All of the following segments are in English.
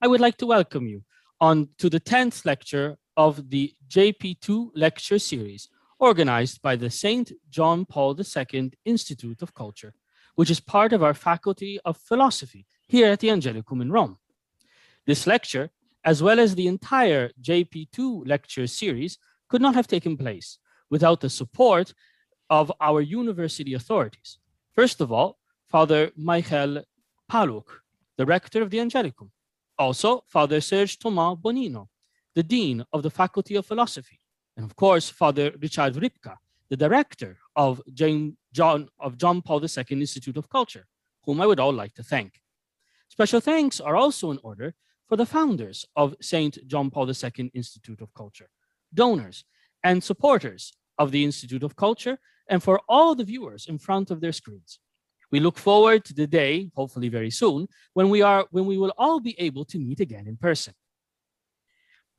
I would like to welcome you on to the 10th lecture of the JP2 lecture series organized by the St. John Paul II Institute of Culture, which is part of our Faculty of Philosophy here at the Angelicum in Rome. This lecture, as well as the entire JP2 lecture series, could not have taken place without the support of our university authorities. First of all, Father Michael Paluch, the rector of the Angelicum. Also, Father Serge Thomas Bonino, the dean of the Faculty of Philosophy. And of course, Father Richard Ripka, the director of Jane, John, of John Paul II Institute of Culture, whom I would all like to thank. Special thanks are also in order for the founders of St. John Paul II Institute of Culture, donors and supporters of the Institute of Culture, and for all the viewers in front of their screens. We look forward to the day, hopefully very soon, when we are when we will all be able to meet again in person.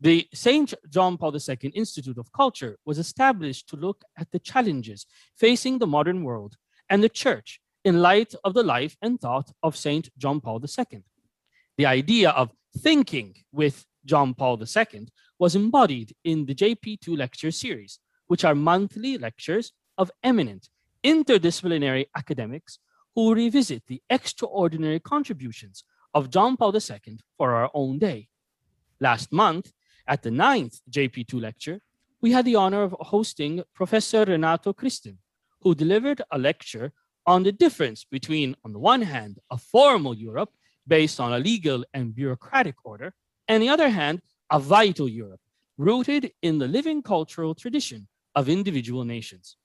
The St. John Paul II Institute of Culture was established to look at the challenges facing the modern world and the church in light of the life and thought of St. John Paul II. The idea of thinking with John Paul II was embodied in the JP2 lecture series, which are monthly lectures of eminent interdisciplinary academics who revisit the extraordinary contributions of John Paul II for our own day. Last month, at the ninth JP2 lecture, we had the honor of hosting Professor Renato Cristin, who delivered a lecture on the difference between, on the one hand, a formal Europe based on a legal and bureaucratic order, and on the other hand, a vital Europe rooted in the living cultural tradition of individual nations.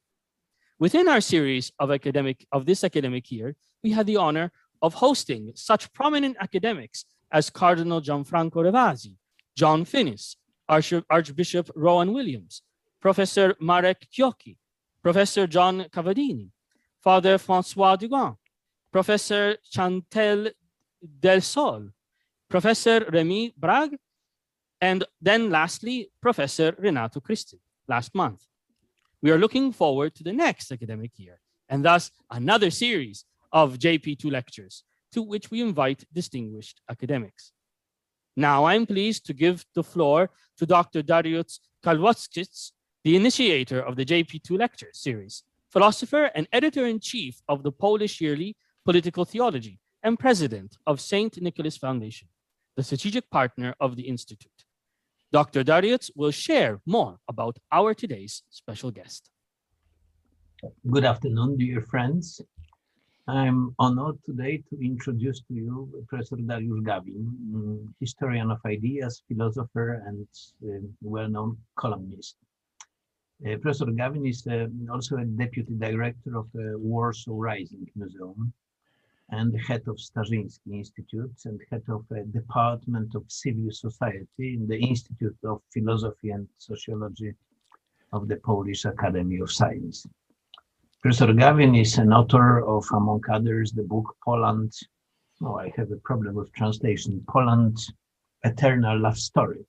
Within our series of academic of this academic year, we had the honor of hosting such prominent academics as Cardinal Gianfranco Ravasi, John Finnis, Arch- Archbishop Rowan Williams, Professor Marek Kioki, Professor John Cavadini, Father Francois Daguet, Professor Chantel Del Sol, Professor Rémi Brague, and then lastly, Professor Renato Christi last month. We are looking forward to the next academic year, and thus another series of JP2 lectures to which we invite distinguished academics. Now I'm pleased to give the floor to Dr. Dariusz Karłowicz, the initiator of the JP2 lecture series, philosopher and editor-in-chief of the Polish Yearly Political Theology and president of St. Nicholas Foundation, the strategic partner of the Institute. Dr. Dariusz will share more about our today's special guest. Good afternoon, dear friends. I'm honored today to introduce to you Professor Dariusz Gawin, mm, historian of ideas, philosopher, and uh, well-known columnist. Uh, Professor Gawin is uh, also a deputy director of the Warsaw Rising Museum, and the head of Starzyński Institute and head of a Department of Civil Society in the Institute of Philosophy and Sociology of the Polish Academy of Science. Professor Gawin is an author of, among others, the book Poland. Oh, I have a problem with translation. Poland, Eternal Love Story,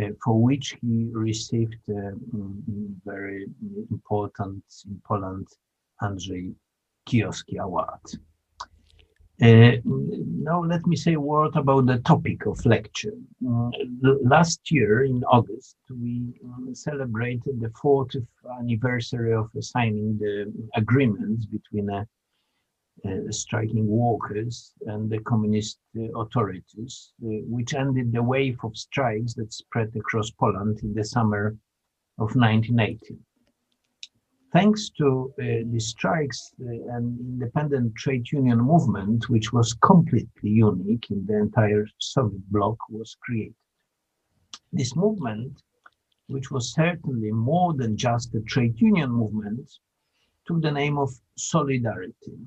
uh, for which he received a um, very important in Poland Andrzej Kijowski Award. Uh, now let me say a word about the topic of lecture. Uh, last year in August, we um, celebrated the 40th anniversary of signing the agreements between uh, uh striking workers and the communist uh, authorities, which ended the wave of strikes that spread across Poland in the summer of 1980 thanks to uh, the strikes, uh, an independent trade union movement, which was completely unique in the entire Soviet bloc, was created. This movement, which was certainly more than just a trade union movement, took the name of Solidarity.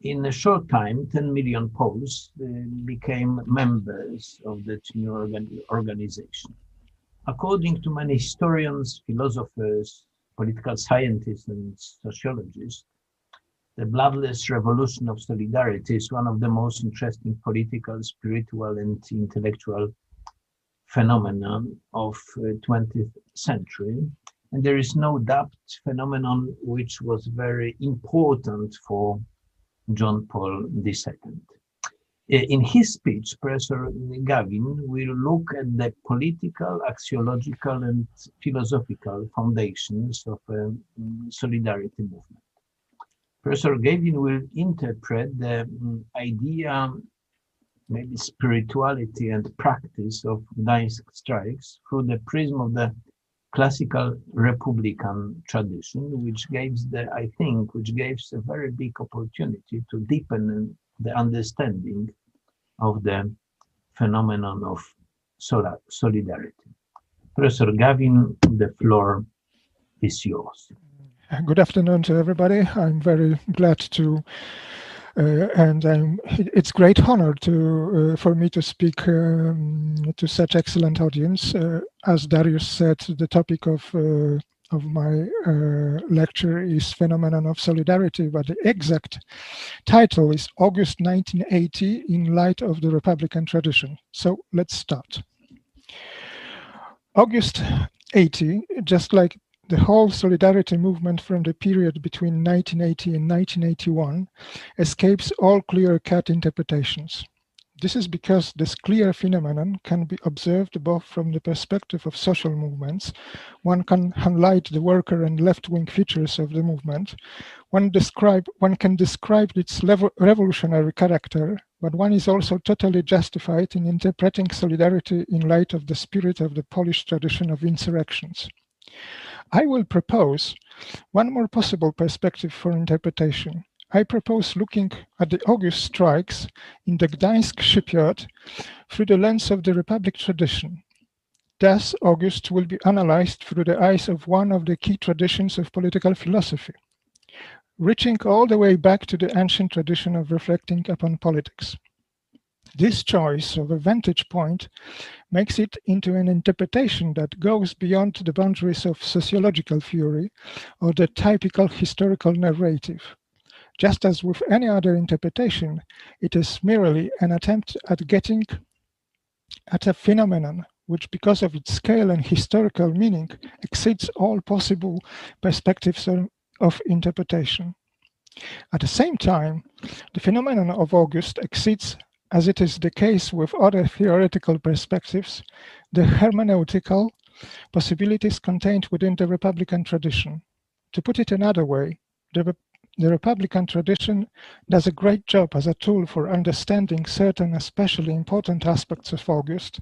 In a short time, 10 million Poles uh, became members of that new organ organization. According to many historians, philosophers, political scientists and sociologists, the bloodless revolution of solidarity is one of the most interesting political, spiritual, and intellectual phenomenon of uh, 20th century. And there is no doubt phenomenon which was very important for John Paul II. Uh, in his speech, Professor Gawin will look at the political, axiological, and philosophical foundations of a mm, solidarity movement. Professor Gawin will interpret the mm, idea, maybe spirituality and practice of Gdańsk strikes through the prism of the classical republican tradition, which gives the, I think, which gives a very big opportunity to deepen the understanding of the phenomenon of solidarity. Professor Gawin, the floor is yours. Good afternoon to everybody. I'm very glad to uh, and it's great honor to uh, for me to speak um, to such excellent audience. Uh, as Darius said, the topic of of my uh, lecture is Phenomenon of Solidarity, but the exact title is August 1980 in light of the Republican tradition. So let's start. August 80, just like the whole solidarity movement from the period between 1980 and 1981 escapes all clear-cut interpretations. This is because this clear phenomenon can be observed both from the perspective of social movements. One can highlight the worker and left-wing features of the movement. One, describe, one can describe its revolutionary character, but one is also totally justified in interpreting solidarity in light of the spirit of the Polish tradition of insurrections. I will propose one more possible perspective for interpretation. I propose looking at the August strikes in the Gdańsk shipyard through the lens of the Republic tradition. Thus, August will be analyzed through the eyes of one of the key traditions of political philosophy, reaching all the way back to the ancient tradition of reflecting upon politics. This choice of a vantage point makes it into an interpretation that goes beyond the boundaries of sociological theory or the typical historical narrative. Just as with any other interpretation, it is merely an attempt at getting at a phenomenon which, because of its scale and historical meaning, exceeds all possible perspectives of interpretation. At the same time, the phenomenon of August exceeds as it is the case with other theoretical perspectives, the hermeneutical possibilities contained within the Republican tradition. To put it another way, the, the Republican tradition does a great job as a tool for understanding certain especially important aspects of August,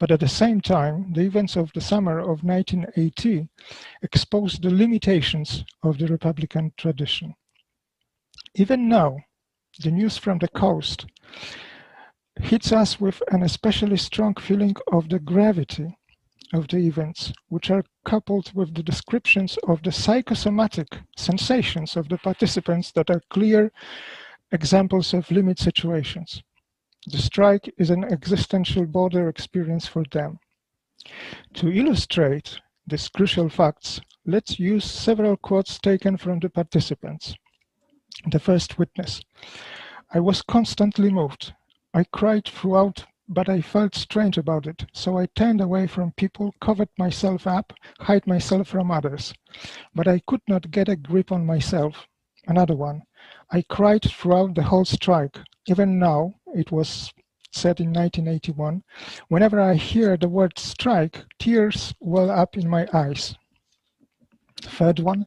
but at the same time, the events of the summer of 1980 expose the limitations of the Republican tradition. Even now, the news from the coast hits us with an especially strong feeling of the gravity of the events, which are coupled with the descriptions of the psychosomatic sensations of the participants that are clear examples of limit situations. The strike is an existential border experience for them. To illustrate these crucial facts, let's use several quotes taken from the participants. The first witness. I was constantly moved I cried throughout, but I felt strange about it, so I turned away from people, covered myself up, hid myself from others. But I could not get a grip on myself. Another one. I cried throughout the whole strike. Even now, it was said in 1981, whenever I hear the word strike, tears well up in my eyes. Third one,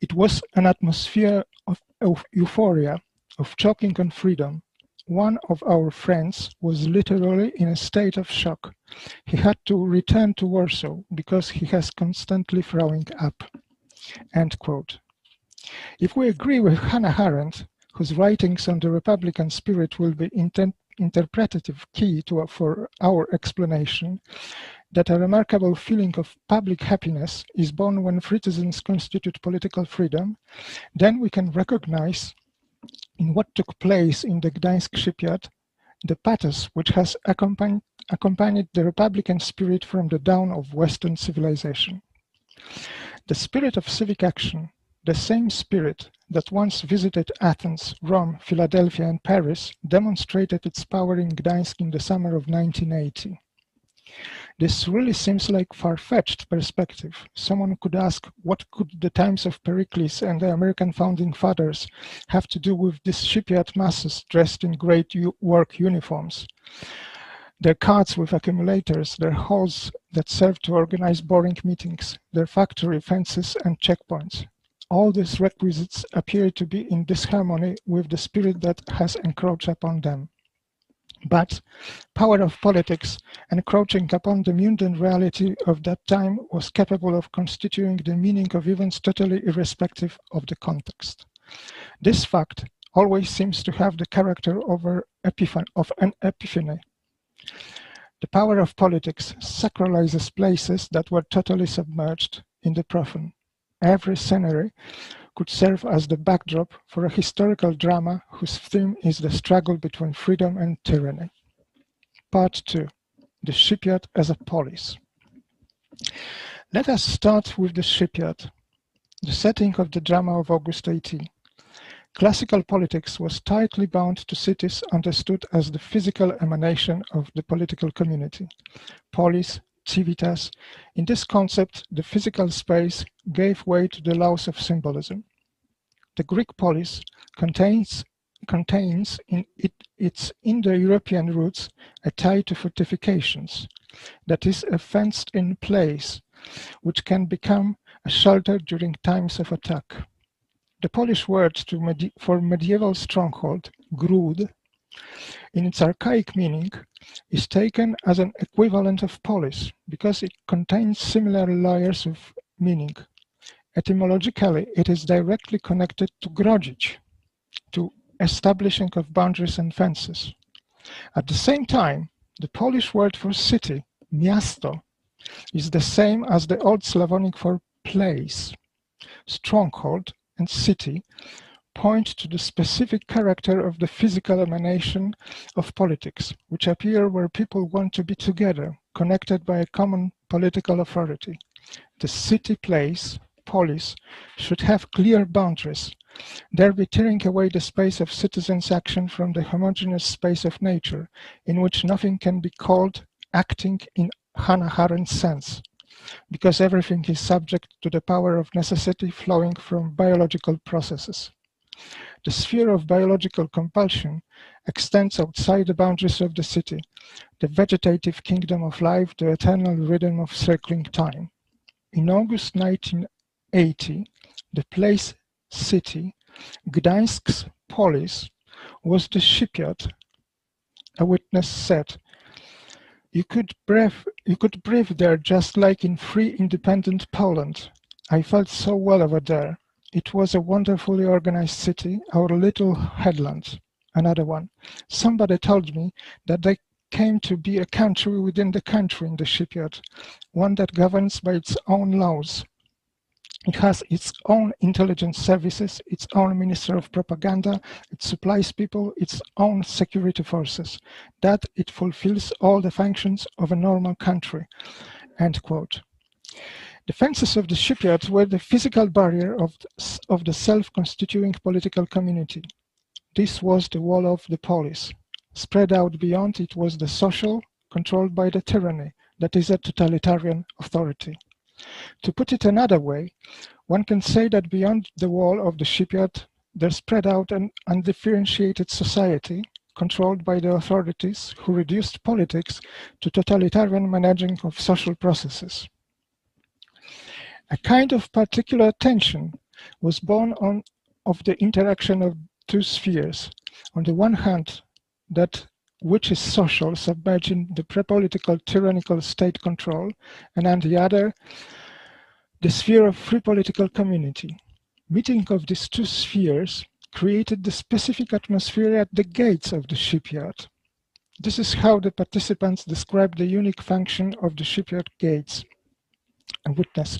it was an atmosphere of, of euphoria, of choking on freedom. One of our friends was literally in a state of shock. He had to return to Warsaw because he has constantly throwing up. End quote. If we agree with Hannah Arendt, whose writings on the Republican spirit will be interpretative key to, for our explanation, that a remarkable feeling of public happiness is born when citizens constitute political freedom, then we can recognize in what took place in the Gdańsk shipyard, the pathos which has accompanied, accompanied the Republican spirit from the dawn of Western civilization. The spirit of civic action, the same spirit that once visited Athens, Rome, Philadelphia, and Paris, demonstrated its power in Gdańsk in the summer of 1980. This really seems like far-fetched perspective. Someone could ask, what could the times of Pericles and the American founding fathers have to do with these shipyard masses dressed in great work uniforms? Their carts with accumulators, their halls that serve to organize boring meetings, their factory fences and checkpoints. All these requisites appear to be in disharmony with the spirit that has encroached upon them. But power of politics, encroaching upon the mundane reality of that time, was capable of constituting the meaning of events totally irrespective of the context. This fact always seems to have the character of, an epiphany. The power of politics sacralizes places that were totally submerged in the profane. Every scenery could serve as the backdrop for a historical drama whose theme is the struggle between freedom and tyranny. Part 2 The Shipyard as a Polis. Let us start with the shipyard, the setting of the drama of August 18. Classical politics was tightly bound to cities understood as the physical emanation of the political community. Polis, civitas. In this concept, the physical space gave way to the laws of symbolism. The Greek polis contains, contains in it, its Indo-European roots a tie to fortifications, that is a fenced-in place, which can become a shelter during times of attack. The Polish word medi for medieval stronghold, gród, in its archaic meaning, is taken as an equivalent of polis because it contains similar layers of meaning. Etymologically, it is directly connected to grodzić, to establishing of boundaries and fences. At the same time, the Polish word for city, miasto, is the same as the Old Slavonic for place. Stronghold and city point to the specific character of the physical emanation of politics, which appear where people want to be together, connected by a common political authority. The city place, polis, should have clear boundaries, thereby tearing away the space of citizens' action from the homogeneous space of nature, in which nothing can be called acting in Hannah Arendt's sense, because everything is subject to the power of necessity flowing from biological processes. The sphere of biological compulsion extends outside the boundaries of the city, the vegetative kingdom of life, the eternal rhythm of circling time. In August 1980, the place city, Gdańsk's polis, was the shipyard. A witness said, you could breathe, you could breathe there just like in free independent Poland. I felt so well over there. It was a wonderfully organized city, our little headland. Another one. Somebody told me that they came to be a country within the country in the shipyard, one that governs by its own laws. It has its own intelligence services, its own minister of propaganda, it supplies people, its own security forces, that it fulfills all the functions of a normal country. End quote. The fences of the shipyards were the physical barrier of, of the self-constituting political community. This was the wall of the polis. Spread out beyond it was the social, controlled by the tyranny, that is a totalitarian authority. To put it another way, one can say that beyond the wall of the shipyard, there spread out an undifferentiated society controlled by the authorities who reduced politics to totalitarian managing of social processes. A kind of particular tension was born on, of the interaction of two spheres. On the one hand, that which is social, submerging the pre-political tyrannical state control, and on the other, the sphere of free political community. Meeting of these two spheres created the specific atmosphere at the gates of the shipyard. This is how the participants describe the unique function of the shipyard gates witness.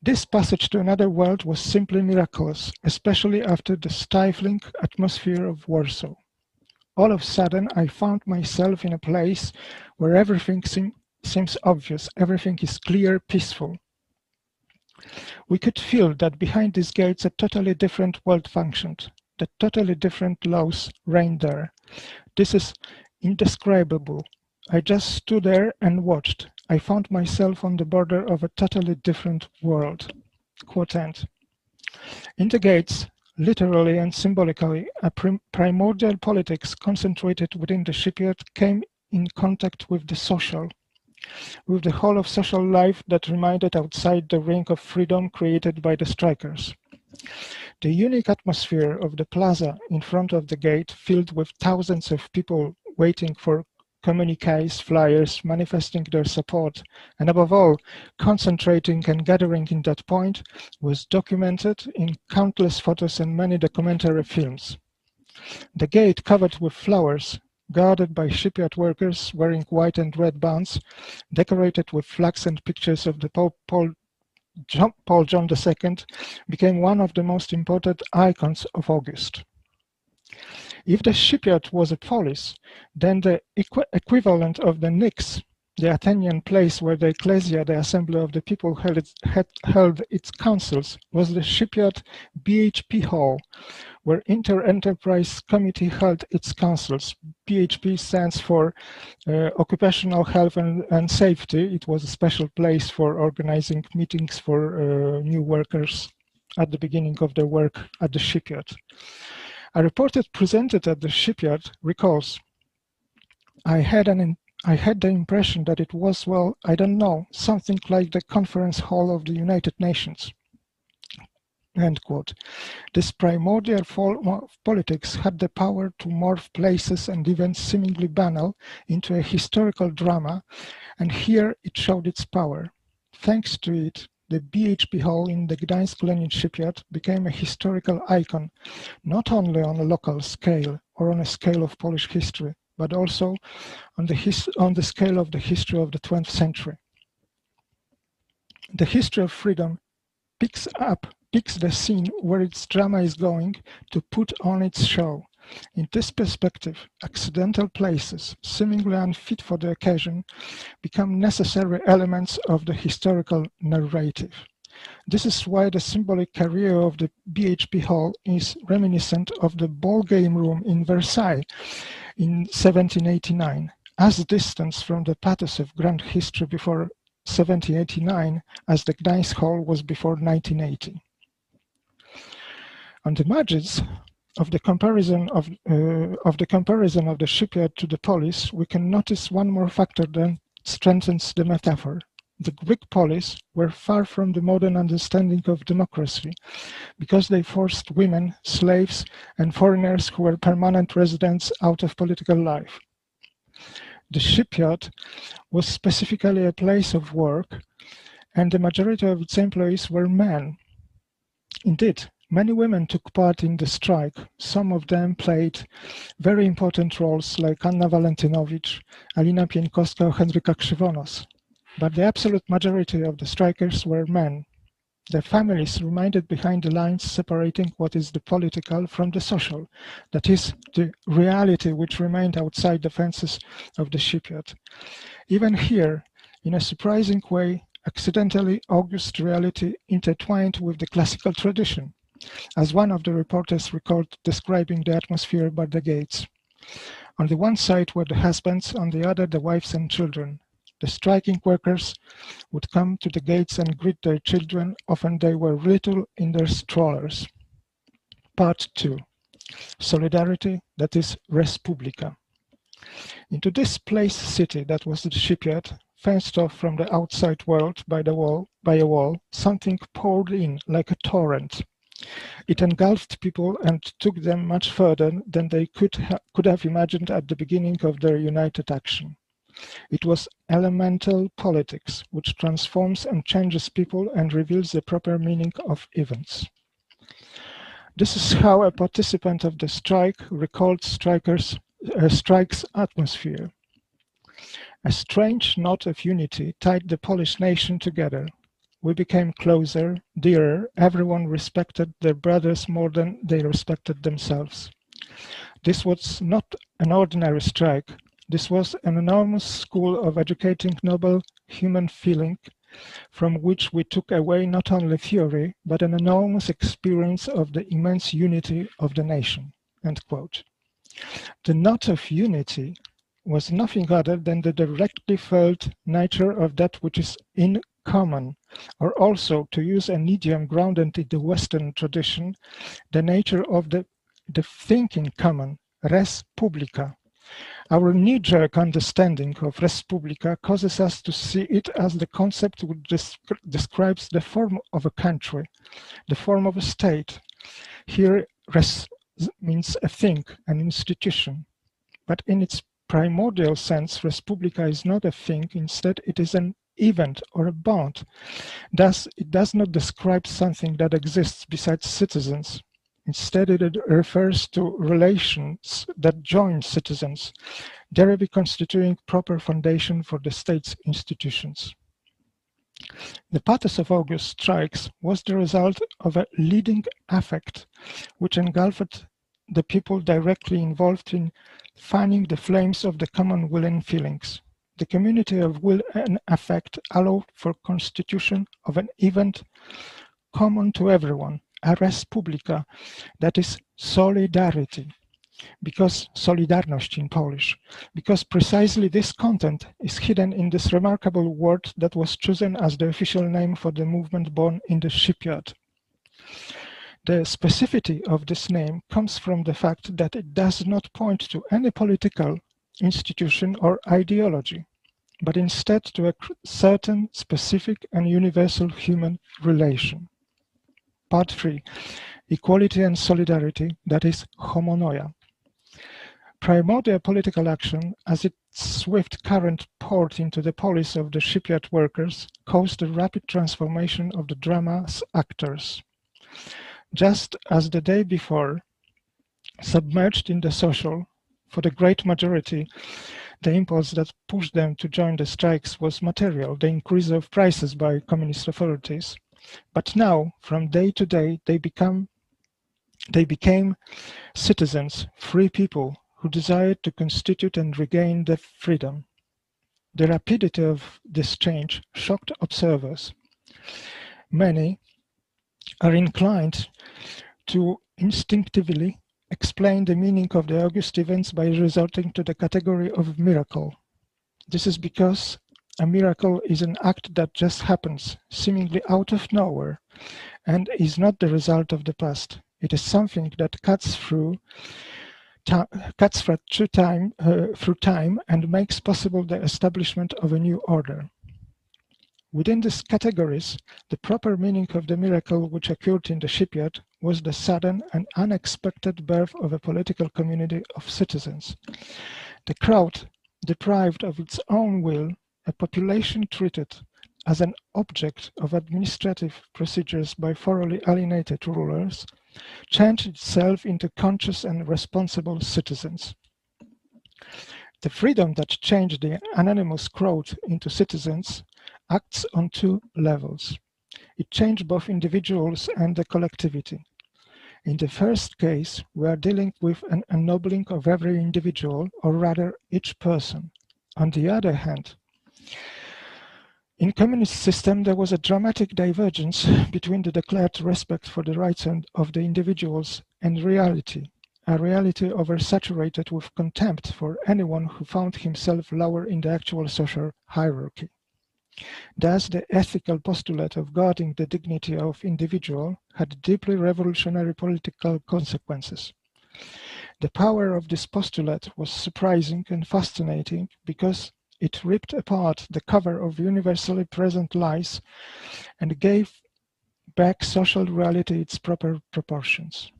This passage to another world was simply miraculous, especially after the stifling atmosphere of Warsaw. All of a sudden, I found myself in a place where everything seem, seems obvious, everything is clear, peaceful. We could feel that behind these gates a totally different world functioned, that totally different laws reigned there. This is indescribable, I just stood there and watched. I found myself on the border of a totally different world. Quote end. In the gates, literally and symbolically, a prim primordial politics concentrated within the shipyard came in contact with the social, with the whole of social life that remained outside the ring of freedom created by the strikers. The unique atmosphere of the plaza in front of the gate, filled with thousands of people waiting for communiques, flyers, manifesting their support, and above all, concentrating and gathering in that point, was documented in countless photos and many documentary films. The gate covered with flowers, guarded by shipyard workers wearing white and red bands, decorated with flags and pictures of the Pope Paul John, Paul John II, became one of the most important icons of August. If the shipyard was a polis, then the equi equivalent of the Pnyx, the Athenian place where the ecclesia, the assembly of the people, held its, had, held its councils, was the shipyard BHP Hall, where Inter-Enterprise Committee held its councils. BHP stands for uh, Occupational Health and, and, Safety. It was a special place for organizing meetings for uh, new workers at the beginning of their work at the shipyard. A reporter presented at the shipyard recalls, I had an I had the impression that it was, well, I don't know, something like the conference hall of the United Nations. End quote. This primordial form of politics had the power to morph places and events seemingly banal into a historical drama, and here it showed its power. Thanks to it, the BHP Hall in the Gdańsk Lenin shipyard became a historical icon, not only on a local scale or on a scale of Polish history, but also on the, on the scale of the history of the 20th century. The history of freedom picks up, picks the scene where its drama is going to put on its show, in this perspective, accidental places, seemingly unfit for the occasion, become necessary elements of the historical narrative. This is why the symbolic career of the BHP Hall is reminiscent of the ball game room in Versailles in 1789, as distant from the pathos of grand history before 1789 as the Gdańsk Hall was before 1980. On the margins of the comparison of, uh, of the comparison of the shipyard to the polis, we can notice one more factor that strengthens the metaphor. The Greek polis were far from the modern understanding of democracy because they forced women, slaves, and foreigners who were permanent residents out of political life. The shipyard was specifically a place of work, and the majority of its employees were men. Indeed, Many women took part in the strike. Some of them played very important roles like Anna Walentynowicz, Alina Pieńkowska or Henryka Krzywonos. But the absolute majority of the strikers were men. Their families remained behind the lines separating what is the political from the social, that is, the reality which remained outside the fences of the shipyard. Even here, in a surprising way, accidentally August reality intertwined with the classical tradition as one of the reporters recalled describing the atmosphere by the gates. On the one side were the husbands, on the other the wives and children. The striking workers would come to the gates and greet their children, often they were little in their strollers. Part 2. Solidarity, that is Respublika. Into this place city that was the shipyard, fenced off from the outside world by the wall by a wall, something poured in like a torrent. It engulfed people and took them much further than they could, ha could have imagined at the beginning of their united action. It was elemental politics, which transforms and changes people and reveals the proper meaning of events. This is how a participant of the strike recalled strikers, uh, strike's atmosphere. A strange knot of unity tied the Polish nation together, we became closer, dearer, everyone respected their brothers more than they respected themselves. This was not an ordinary strike. This was an enormous school of educating noble human feeling from which we took away not only theory, but an enormous experience of the immense unity of the nation. The knot of unity was nothing other than the directly felt nature of that which is in common, or also, to use an idiom grounded in the Western tradition, the nature of the, the thinking common, res publica. Our knee-jerk understanding of res publica causes us to see it as the concept which describes the form of a country, the form of a state. Here, res means a thing, an institution. But in its primordial sense, res publica is not a thing, instead it is an event or a bond. Thus, it does not describe something that exists besides citizens. Instead, it refers to relations that join citizens, thereby constituting proper foundation for the state's institutions. The pathos of August strikes was the result of a leading affect which engulfed the people directly involved in fanning the flames of the common will and feelings. The community of will and affect allowed for constitution of an event common to everyone, a res publica, that is solidarity, because solidarność in Polish, because precisely this content is hidden in this remarkable word that was chosen as the official name for the movement born in the shipyard. The specificity of this name comes from the fact that it does not point to any political institution or ideology, but instead to a certain specific and universal human relation. Part 3. Equality and solidarity, that is homonoia. Primordial political action, as its swift current poured into the polis of the shipyard workers, caused the rapid transformation of the drama's actors. Just as the day before, submerged in the social, for the great majority, the impulse that pushed them to join the strikes was material, the increase of prices by communist authorities. But now, from day to day, they become they became citizens, free people who desired to constitute and regain their freedom. The rapidity of this change shocked observers. Many are inclined to instinctively explain the meaning of the August events by resorting to the category of miracle. This is because a miracle is an act that just happens, seemingly out of nowhere, and is not the result of the past. It is something that cuts through cuts through time, uh, through time and makes possible the establishment of a new order. Within these categories, the proper meaning of the miracle which occurred in the shipyard was the sudden and unexpected birth of a political community of citizens. The crowd, deprived of its own will, a population treated as an object of administrative procedures by thoroughly alienated rulers, changed itself into conscious and responsible citizens. The freedom that changed the anonymous crowd into citizens acts on two levels. It changed both individuals and the collectivity. In the first case, we are dealing with an ennobling of every individual, or rather each person. On the other hand, in communist system, there was a dramatic divergence between the declared respect for the rights of the individuals and reality, a reality oversaturated with contempt for anyone who found himself lower in the actual social hierarchy. Thus, the ethical postulate of guarding the dignity of individual had deeply revolutionary political consequences. The power of this postulate was surprising and fascinating because it ripped apart the cover of universally present lies and gave back social reality its proper proportions.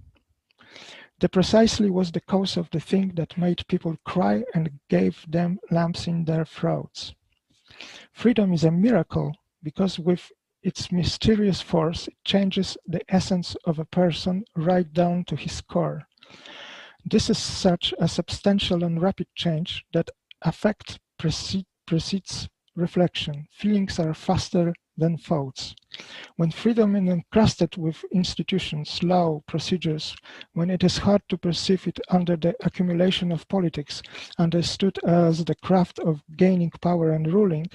The precisely was the cause of the thing that made people cry and gave them lamps in their throats. Freedom is a miracle because with its mysterious force, it changes the essence of a person right down to his core. This is such a substantial and rapid change that affect precedes reflection. Feelings are faster than thoughts. When freedom is encrusted with institutions, law, procedures, when it is hard to perceive it under the accumulation of politics, understood as the craft of gaining power and ruling,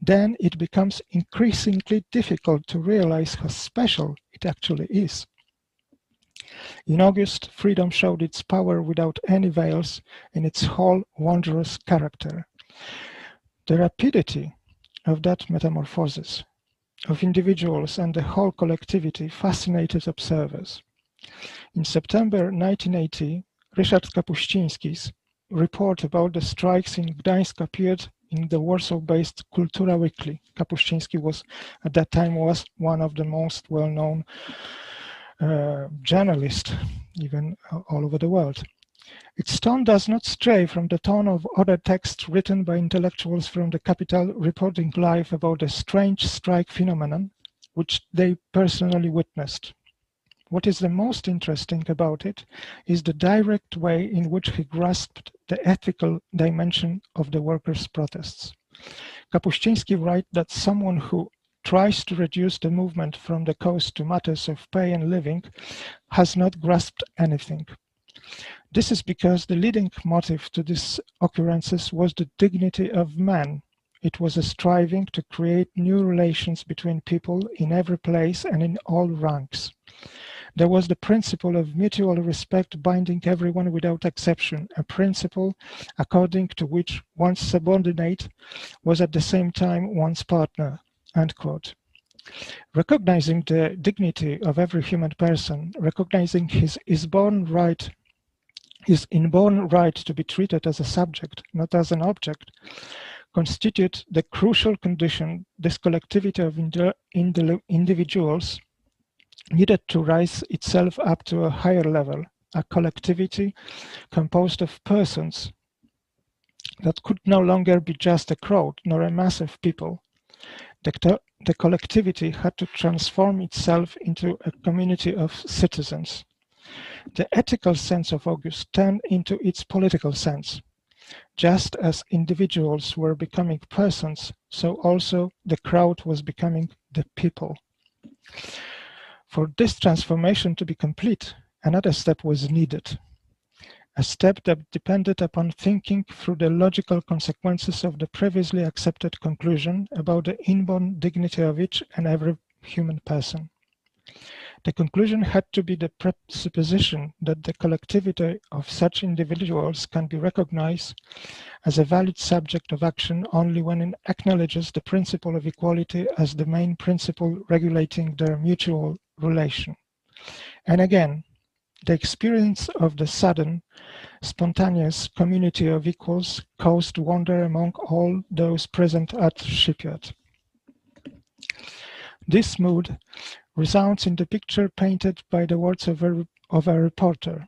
then it becomes increasingly difficult to realize how special it actually is. In August, freedom showed its power without any veils in its whole wondrous character. The rapidity of that metamorphosis of individuals and the whole collectivity fascinated observers. In September 1980, Richard Kapuściński's report about the strikes in Gdańsk appeared in the Warsaw-based Kultura Weekly. Kapuściński was, at that time, was one of the most well-known uh, journalists, even all over the world. Its tone does not stray from the tone of other texts written by intellectuals from the capital reporting life about a strange strike phenomenon which they personally witnessed. What is the most interesting about it is the direct way in which he grasped the ethical dimension of the workers' protests. Kapuściński writes that someone who tries to reduce the movement from the coast to matters of pay and living has not grasped anything. This is because the leading motive to these occurrences was the dignity of man. It was a striving to create new relations between people in every place and in all ranks. There was the principle of mutual respect binding everyone without exception, a principle according to which one's subordinate was at the same time one's partner. Recognizing the dignity of every human person, recognizing his, his born right his inborn right to be treated as a subject, not as an object, constitute the crucial condition this collectivity of individuals needed to rise itself up to a higher level, a collectivity composed of persons that could no longer be just a crowd nor a mass of people. The, the collectivity had to transform itself into a community of citizens the ethical sense of August turned into its political sense. Just as individuals were becoming persons, so also the crowd was becoming the people. For this transformation to be complete, another step was needed. A step that depended upon thinking through the logical consequences of the previously accepted conclusion about the inborn dignity of each and every human person. The conclusion had to be the presupposition that the collectivity of such individuals can be recognized as a valid subject of action only when it acknowledges the principle of equality as the main principle regulating their mutual relation. And again, the experience of the sudden, spontaneous community of equals caused wonder among all those present at shipyard. This mood resounds in the picture painted by the words of a, of a reporter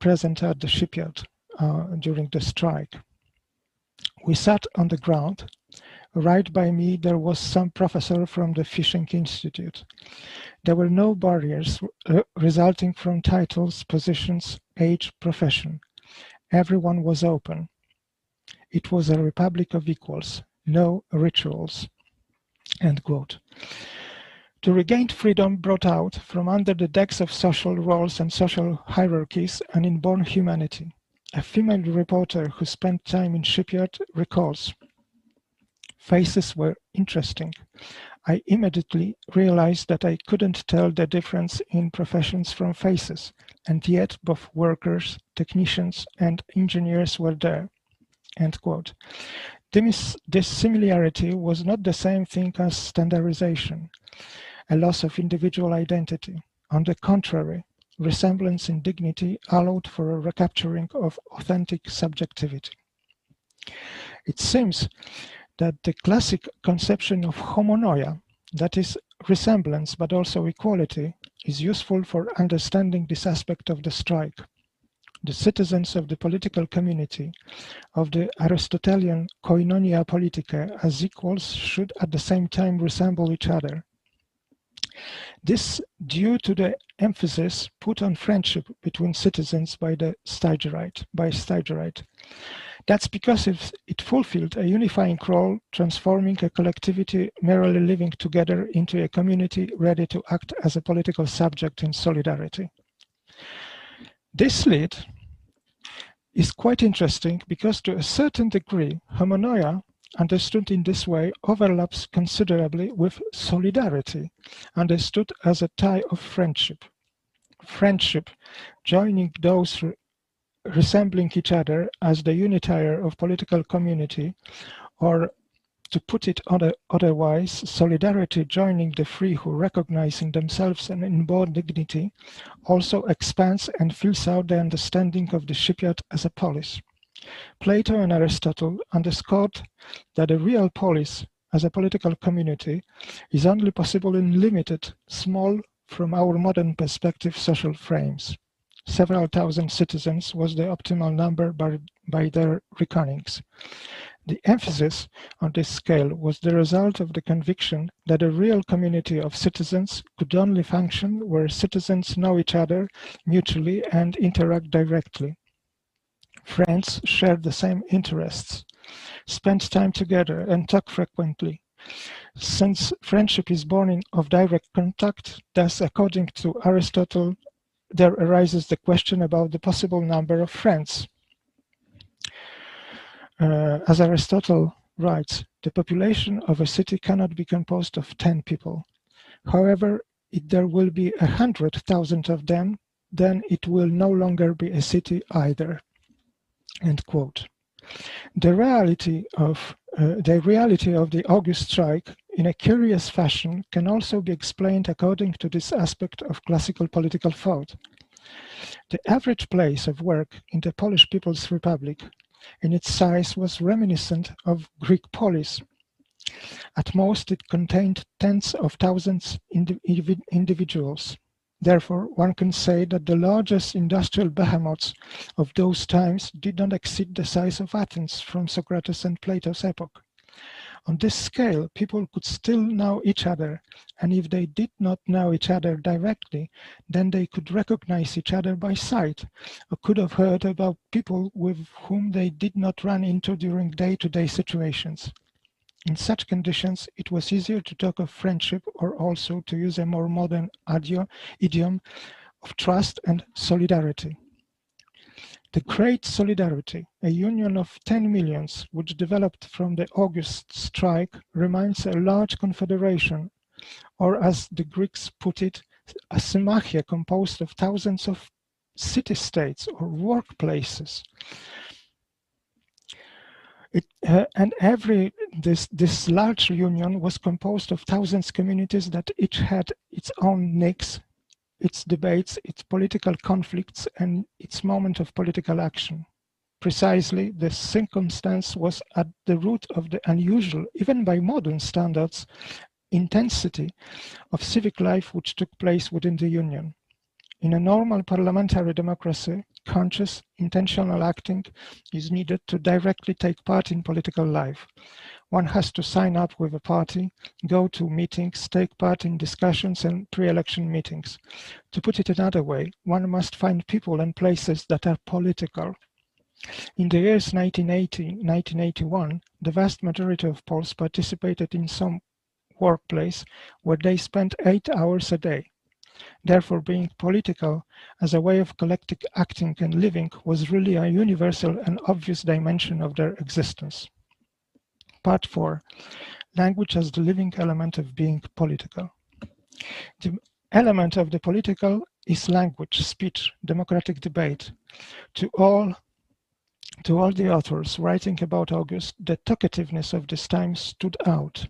present at the shipyard uh, during the strike. We sat on the ground. Right by me, there was some professor from the Fishing Institute. There were no barriers uh, resulting from titles, positions, age, profession. Everyone was open. It was a republic of equals, no rituals. End quote. To regain freedom brought out from under the decks of social roles and social hierarchies an inborn humanity. A female reporter who spent time in shipyard recalls. Faces were interesting. I immediately realized that I couldn't tell the difference in professions from faces, and yet both workers, technicians, and engineers were there. End quote. This similarity was not the same thing as standardization a loss of individual identity. On the contrary, resemblance in dignity allowed for a recapturing of authentic subjectivity. It seems that the classic conception of homonoia, that is resemblance but also equality, is useful for understanding this aspect of the strike. The citizens of the political community of the Aristotelian koinonia politica as equals should at the same time resemble each other, this due to the emphasis put on friendship between citizens by the Stagirite, by Stagirite. That's because it, it fulfilled a unifying role, transforming a collectivity merely living together into a community ready to act as a political subject in solidarity. This lead is quite interesting because to a certain degree, homonoia understood in this way overlaps considerably with solidarity, understood as a tie of friendship. friendship, joining those re resembling each other as the unitier of political community, or to put it other, otherwise, solidarity joining the free who recognizing themselves and inborn dignity also expands and fills out the understanding of the shipyard as a polis. Plato and Aristotle underscored that a real polis as a political community is only possible in limited, small, from our modern perspective, social frames. Several thousand citizens was the optimal number by, by their reckonings. The emphasis on this scale was the result of the conviction that a real community of citizens could only function where citizens know each other mutually and interact directly. Friends share the same interests, spend time together and talk frequently. Since friendship is born of direct contact, thus according to Aristotle, there arises the question about the possible number of friends. Uh, as Aristotle writes, the population of a city cannot be composed of 10 people. However, if there will be a hundred thousand of them, then it will no longer be a city either. End quote. The reality of uh, the reality of the August strike in a curious fashion can also be explained according to this aspect of classical political thought. The average place of work in the Polish People's Republic in its size was reminiscent of Greek polis. At most it contained tens of thousands indiv individuals. Therefore, one can say that the largest industrial behemoths of those times did not exceed the size of Athens from Socrates and Plato's epoch. On this scale, people could still know each other, and if they did not know each other directly, then they could recognize each other by sight, or could have heard about people with whom they did not run into during day-to-day -day situations. In such conditions, it was easier to talk of friendship or also, to use a more modern idiom, of trust and solidarity. The Great Solidarity, a union of 10 millions which developed from the August strike, reminds a large confederation, or as the Greeks put it, a symmachia composed of thousands of city-states or workplaces it, uh, and every this this large union was composed of thousands communities that each had its own Pnyx, its debates, its political conflicts, and its moment of political action. Precisely, the circumstance was at the root of the unusual, even by modern standards, intensity of civic life which took place within the Union. In a normal parliamentary democracy, conscious, intentional acting is needed to directly take part in political life. One has to sign up with a party, go to meetings, take part in discussions and pre-election meetings. To put it another way, one must find people and places that are political. In the years 1980-1981, the vast majority of Poles participated in some workplace where they spent eight hours a day. Therefore, being political as a way of collective acting and living was really a universal and obvious dimension of their existence. Part 4. Language as the living element of being political. The element of the political is language, speech, democratic debate. To all to all the authors writing about August, the talkativeness of this time stood out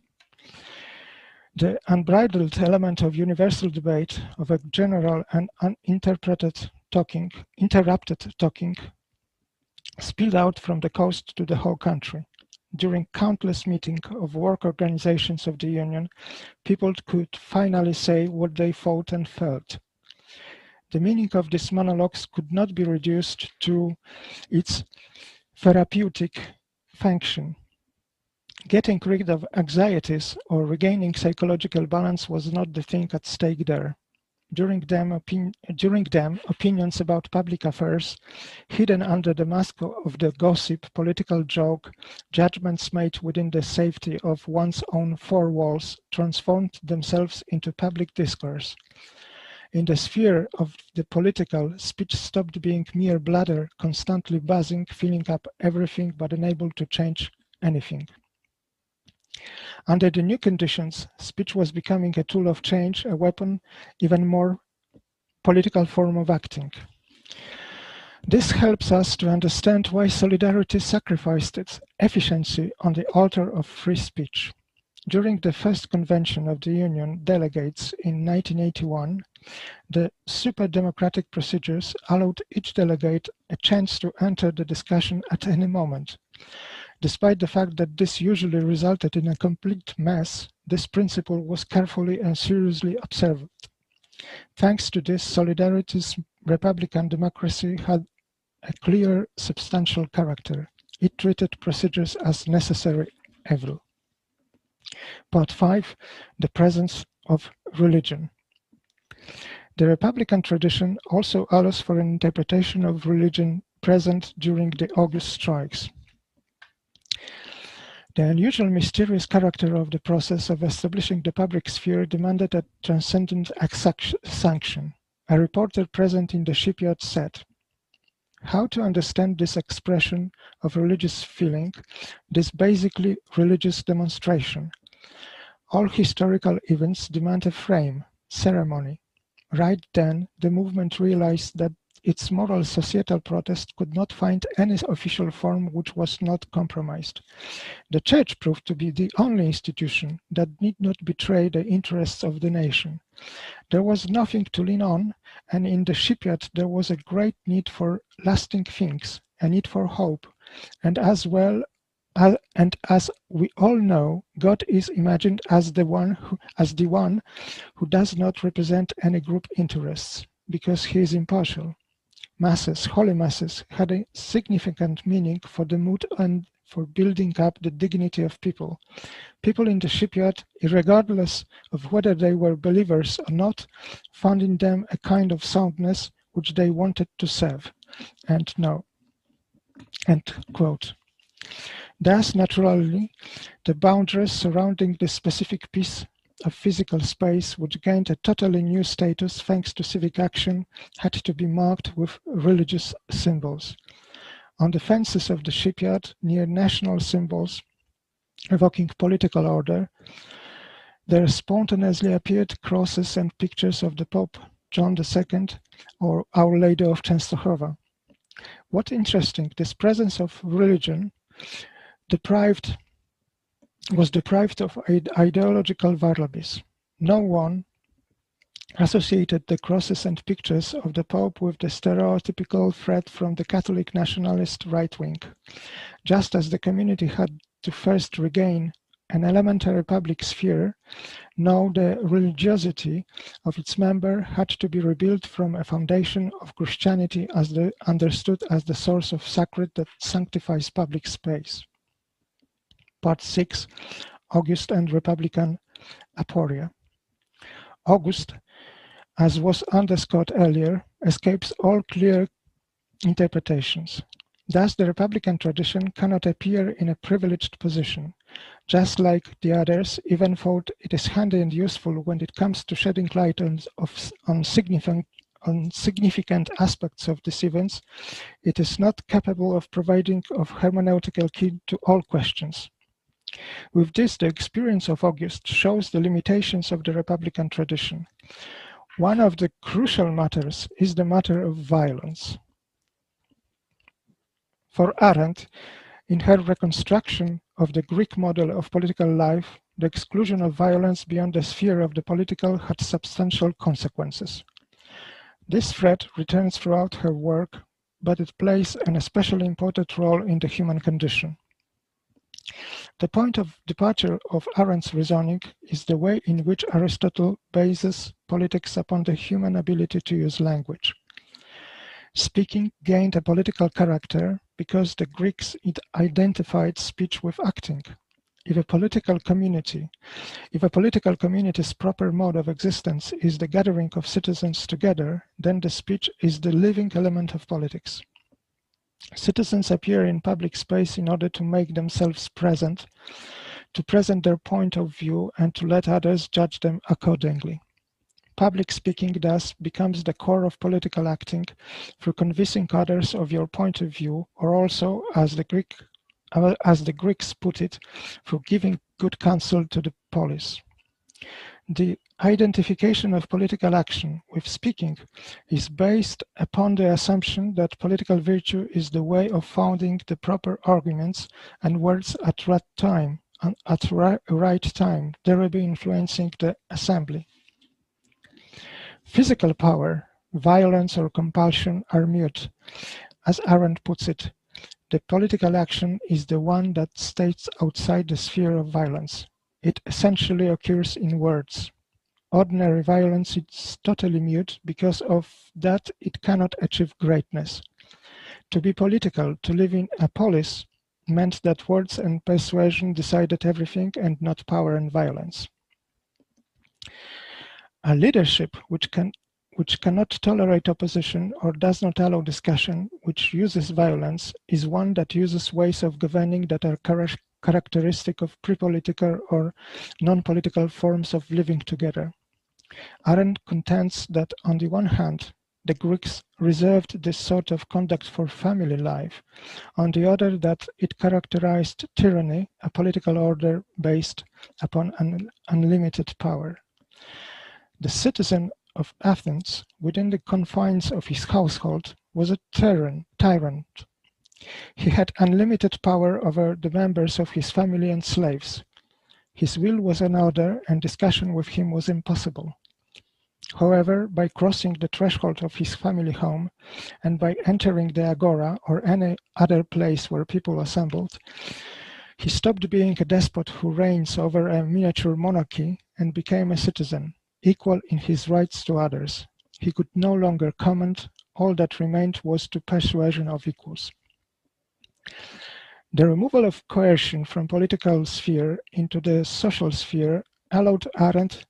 the unbridled element of universal debate of a general and uninterpreted talking, interrupted talking, spilled out from the coast to the whole country. During countless meetings of work organizations of the Union, people could finally say what they thought and felt. The meaning of these monologues could not be reduced to its therapeutic function Getting rid of anxieties or regaining psychological balance was not the thing at stake there. During them, during them, opinions about public affairs, hidden under the mask of the gossip, political joke, judgments made within the safety of one's own four walls, transformed themselves into public discourse. In the sphere of the political, speech stopped being mere bladder, constantly buzzing, filling up everything but unable to change anything. Under the new conditions, speech was becoming a tool of change, a weapon even more political form of acting. This helps us to understand why Solidarity sacrificed its efficiency on the altar of free speech. During the first convention of the Union delegates in 1981, the super-democratic procedures allowed each delegate a chance to enter the discussion at any moment. Despite the fact that this usually resulted in a complete mess, this principle was carefully and seriously observed. Thanks to this, Solidarity's Republican democracy had a clear, substantial character. It treated procedures as necessary evil. Part 5. The presence of religion. The Republican tradition also allows for an interpretation of religion present during the August strikes. The unusual mysterious character of the process of establishing the public sphere demanded a transcendent sanction. A reporter present in the shipyard said, how to understand this expression of religious feeling, this basically religious demonstration. All historical events demand a frame, ceremony. Right then, the movement realized that its moral societal protest could not find any official form which was not compromised. The church proved to be the only institution that need not betray the interests of the nation. There was nothing to lean on, and in the shipyard there was a great need for lasting things, a need for hope, and as well uh, and as we all know, God is imagined as the one who, as the one who does not represent any group interests, because he is impartial. Masses, holy masses, had a significant meaning for the mood and for building up the dignity of people. People in the shipyard, regardless of whether they were believers or not, found in them a kind of soundness which they wanted to serve. And no. End quote. Thus, naturally, the boundaries surrounding this specific piece of physical space, which gained a totally new status thanks to civic action, had to be marked with religious symbols. On the fences of the shipyard, near national symbols evoking political order, there spontaneously appeared crosses and pictures of the Pope John II or Our Lady of Częstochowa. What interesting, this presence of religion deprived was deprived of ideological variables. No one associated the crosses and pictures of the Pope with the stereotypical threat from the Catholic nationalist right wing, just as the community had to first regain an elementary public sphere, now the religiosity of its member had to be rebuilt from a foundation of Christianity as the, understood as the source of sacred that sanctifies public space. Part 6, August and Republican Aporia. August, as was underscored earlier, escapes all clear interpretations. Thus, the Republican tradition cannot appear in a privileged position. Just like the others, even thought it is handy and useful when it comes to shedding light on, of, on, significant, on significant aspects of these events, it is not capable of providing of hermeneutical key to all questions. With this, the experience of August shows the limitations of the Republican tradition. One of the crucial matters is the matter of violence. For Arendt, in her reconstruction of the Greek model of political life, the exclusion of violence beyond the sphere of the political had substantial consequences. This threat returns throughout her work, but it plays an especially important role in the human condition. The point of departure of Arendt's reasoning is the way in which Aristotle bases politics upon the human ability to use language. Speaking gained a political character because the Greeks identified speech with acting. If a political community, if a political community's proper mode of existence is the gathering of citizens together, then the speech is the living element of politics. Citizens appear in public space in order to make themselves present, to present their point of view, and to let others judge them accordingly. Public speaking thus becomes the core of political acting through convincing others of your point of view, or also, as the Greek uh, as the Greeks put it, through giving good counsel to the polis. The identification of political action with speaking is based upon the assumption that political virtue is the way of founding the proper arguments and words at right time, at right time, thereby influencing the assembly. Physical power, violence or compulsion are mute. As Arendt puts it, the political action is the one that stays outside the sphere of violence. It essentially occurs in words. Ordinary violence is totally mute because of that it cannot achieve greatness. To be political, to live in a polis, meant that words and persuasion decided everything and not power and violence. A leadership which can which cannot tolerate opposition or does not allow discussion, which uses violence, is one that uses ways of governing that are characteristic of pre-political or non-political forms of living together. Arendt contends that on the one hand, the Greeks reserved this sort of conduct for family life, on the other that it characterized tyranny, a political order based upon an unlimited power. The citizen of Athens, within the confines of his household, was a tyrant. tyrant. He had unlimited power over the members of his family and slaves. His will was an order, and discussion with him was impossible. However, by crossing the threshold of his family home and by entering the agora or any other place where people assembled, he stopped being a despot who reigns over a miniature monarchy and became a citizen, equal in his rights to others. He could no longer command, all that remained was to persuasion of equals. The removal of coercion from political sphere into the social sphere allowed Arendt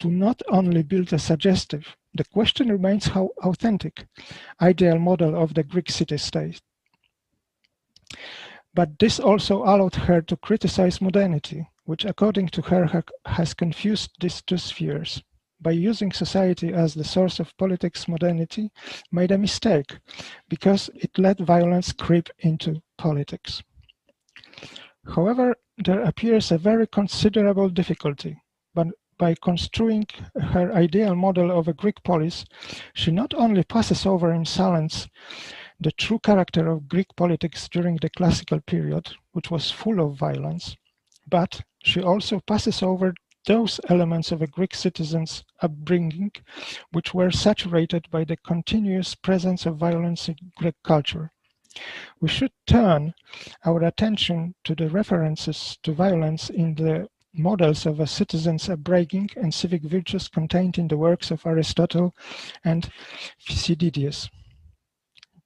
to not only build a suggestive, the question remains how authentic, ideal model of the Greek city-state. But this also allowed her to criticize modernity, which according to her has confused these two spheres. By using society as the source of politics, modernity made a mistake because it let violence creep into politics. However, there appears a very considerable difficulty, but by construing her ideal model of a Greek polis, she not only passes over in silence the true character of Greek politics during the classical period, which was full of violence, but she also passes over those elements of a Greek citizen's upbringing which were saturated by the continuous presence of violence in Greek culture. We should turn our attention to the references to violence in the models of a citizen's upbringing and civic virtues contained in the works of Aristotle and Thucydides.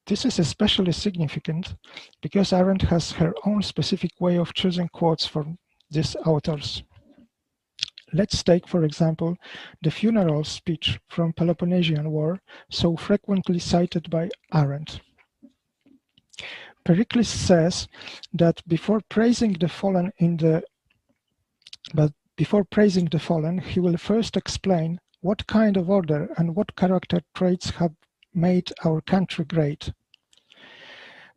This is especially significant because Arendt has her own specific way of choosing quotes from these authors. Let's take, for example, the funeral speech from Peloponnesian War, so frequently cited by Arendt. Pericles says that before praising the fallen in the but before praising the fallen, he will first explain what kind of order and what character traits have made our country great.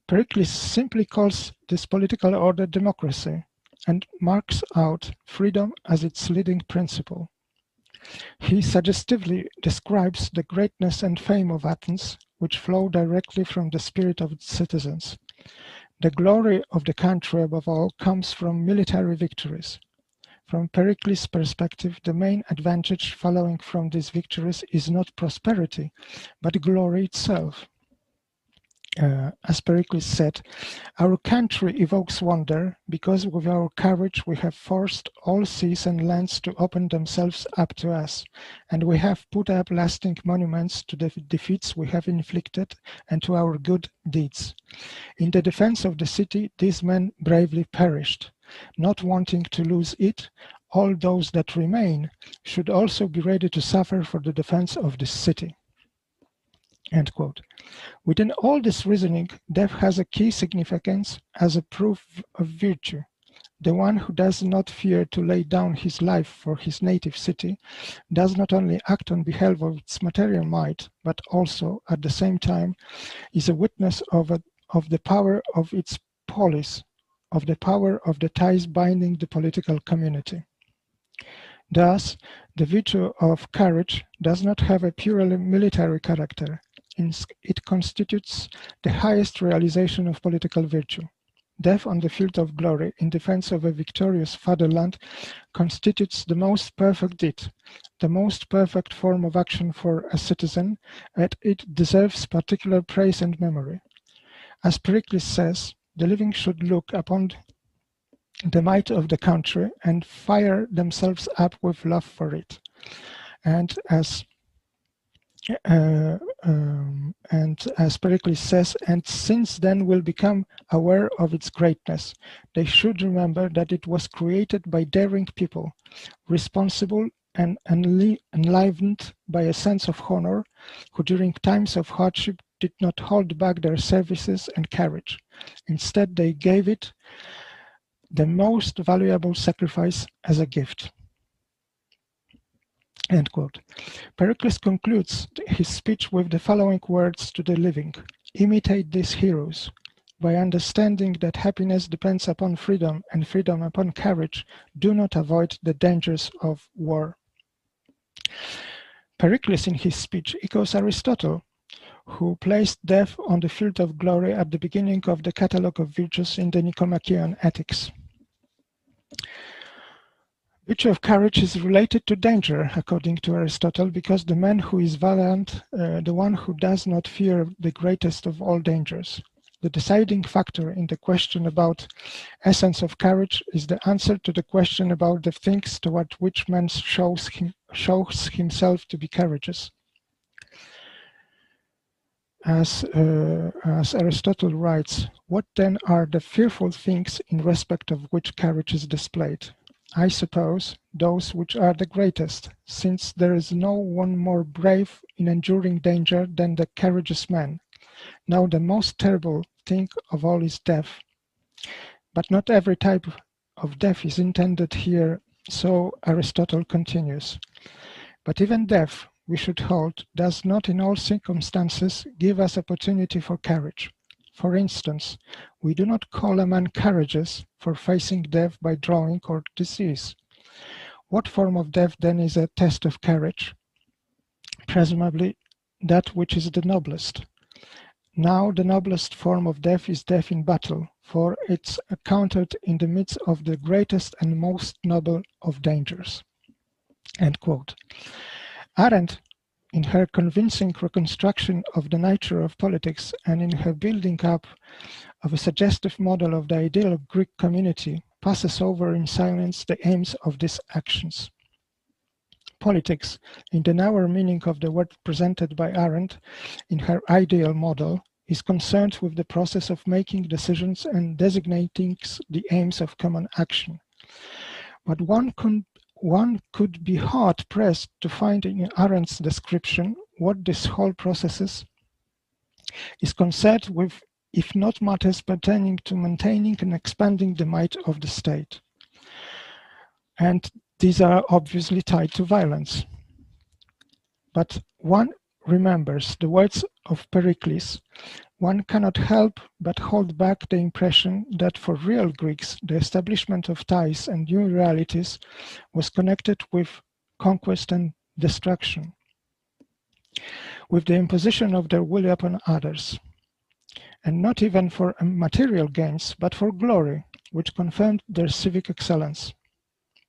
Pericles simply calls this political order democracy and marks out freedom as its leading principle. He suggestively describes the greatness and fame of Athens, which flow directly from the spirit of its citizens. The glory of the country, above all, comes from military victories. From Pericles' perspective, the main advantage following from these victories is not prosperity, but glory itself. Uh, as Pericles said, our country evokes wonder because with our courage we have forced all seas and lands to open themselves up to us, and we have put up lasting monuments to the defeats we have inflicted and to our good deeds. In the defense of the city, these men bravely perished. Not wanting to lose it, all those that remain should also be ready to suffer for the defense of this city. End quote. Within all this reasoning, death has a key significance as a proof of virtue. The one who does not fear to lay down his life for his native city does not only act on behalf of its material might, but also, at the same time, is a witness of, a, of the power of its polis of the power of the ties binding the political community. Thus, the virtue of courage does not have a purely military character. It constitutes the highest realization of political virtue. Death on the field of glory in defense of a victorious fatherland constitutes the most perfect deed, the most perfect form of action for a citizen, and it deserves particular praise and memory. As Pericles says, the living should look upon the might of the country and fire themselves up with love for it. And as uh, um, and as Pericles says, and since then will become aware of its greatness. They should remember that it was created by daring people, responsible and enlivened by a sense of honor, who during times of hardship did not hold back their services and courage. Instead, they gave it the most valuable sacrifice as a gift. End quote. Pericles concludes his speech with the following words to the living Imitate these heroes. By understanding that happiness depends upon freedom and freedom upon courage, do not avoid the dangers of war. Pericles, in his speech, echoes Aristotle, who placed death on the field of glory at the beginning of the catalogue of virtues in the Nicomachean Ethics. Virtue of courage is related to danger, according to Aristotle, because the man who is valiant, uh, the one who does not fear the greatest of all dangers. The deciding factor in the question about essence of courage is the answer to the question about the things toward which man shows, him, shows himself to be courageous. As, uh, as Aristotle writes, what then are the fearful things in respect of which courage is displayed? I suppose, those which are the greatest, since there is no one more brave in enduring danger than the courageous man. Now the most terrible thing of all is death. But not every type of death is intended here, so Aristotle continues. But even death, we should hold, does not in all circumstances give us opportunity for courage. For instance, we do not call a man courageous for facing death by drowning or disease. What form of death then is a test of courage? Presumably that which is the noblest. Now the noblest form of death is death in battle, for it's accounted in the midst of the greatest and most noble of dangers. End quote. Arendt in her convincing reconstruction of the nature of politics and in her building up of a suggestive model of the ideal Greek community, passes over in silence the aims of these actions. Politics, in the narrower meaning of the word presented by Arendt in her ideal model, is concerned with the process of making decisions and designating the aims of common action. But one can one could be hard pressed to find in Arendt's description what this whole process is, is concerned with, if not matters pertaining to maintaining and expanding the might of the state. And these are obviously tied to violence. But one remembers the words of Pericles one cannot help but hold back the impression that for real Greeks the establishment of ties and new realities was connected with conquest and destruction, with the imposition of their will upon others, and not even for material gains, but for glory, which confirmed their civic excellence.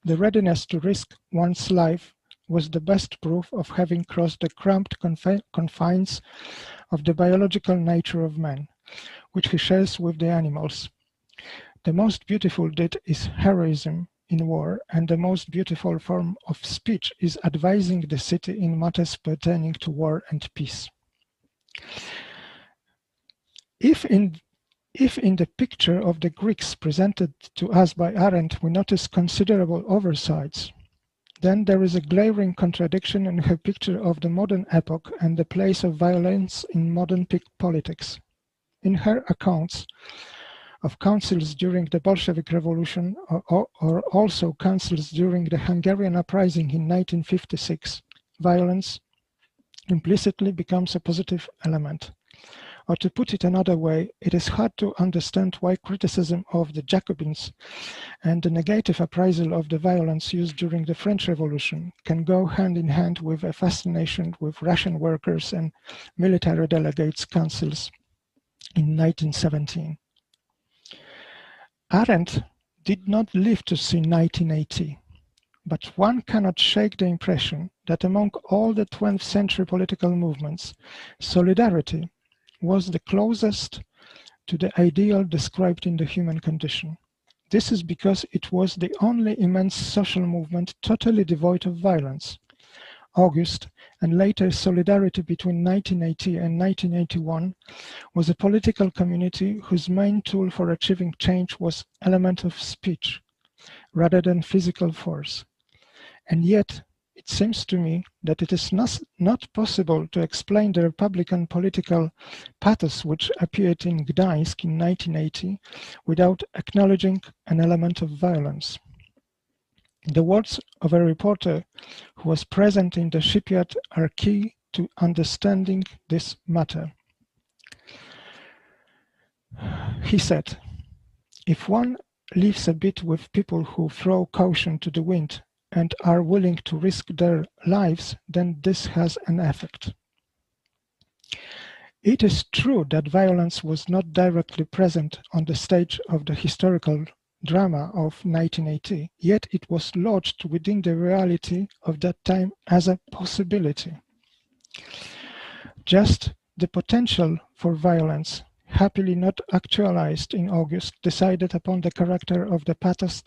The readiness to risk one's life was the best proof of having crossed the cramped confi confines of the biological nature of man, which he shares with the animals. The most beautiful deed is heroism in war, and the most beautiful form of speech is advising the city in matters pertaining to war and peace. If in if in the picture of the Greeks presented to us by Arendt we notice considerable oversights, then there is a glaring contradiction in her picture of the modern epoch and the place of violence in modern politics. In her accounts of councils during the Bolshevik Revolution or, or also councils during the Hungarian uprising in 1956, violence implicitly becomes a positive element. Or to put it another way, it is hard to understand why criticism of the Jacobins and the negative appraisal of the violence used during the French Revolution can go hand in hand with a fascination with Russian workers and military delegates councils in 1917. Arendt did not live to see 1980, but one cannot shake the impression that among all the 20th century political movements, solidarity was the closest to the ideal described in the human condition. This is because it was the only immense social movement totally devoid of violence. August, and later solidarity between 1980 and 1981, was a political community whose main tool for achieving change was element of speech, rather than physical force. And yet, it seems to me that it is not, not possible to explain the Republican political pathos which appeared in Gdańsk in 1980 without acknowledging an element of violence. The words of a reporter who was present in the shipyard are key to understanding this matter. He said, if one lives a bit with people who throw caution to the wind and are willing to risk their lives, then this has an effect. It is true that violence was not directly present on the stage of the historical drama of 1980, yet it was lodged within the reality of that time as a possibility. Just the potential for violence, happily not actualized in August, decided upon the character of the pathos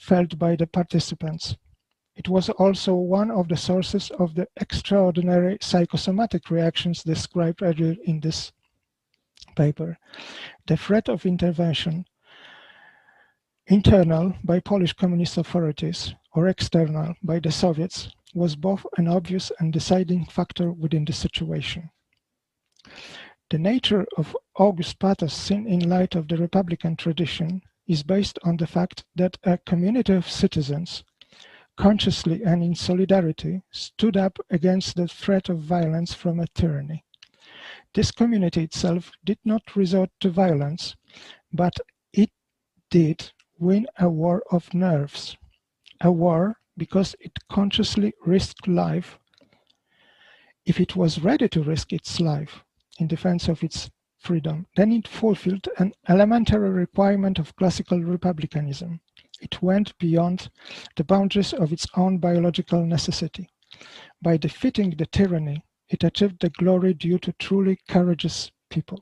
felt by the participants. It was also one of the sources of the extraordinary psychosomatic reactions described earlier in this paper. The threat of intervention, internal by Polish communist authorities or external by the Soviets, was both an obvious and deciding factor within the situation. The nature of August pathos seen in light of the Republican tradition is based on the fact that a community of citizens consciously and in solidarity, stood up against the threat of violence from a tyranny. This community itself did not resort to violence, but it did win a war of nerves. A war because it consciously risked life if it was ready to risk its life in defense of its freedom, then it fulfilled an elementary requirement of classical republicanism. It went beyond the boundaries of its own biological necessity. By defeating the tyranny, it achieved the glory due to truly courageous people.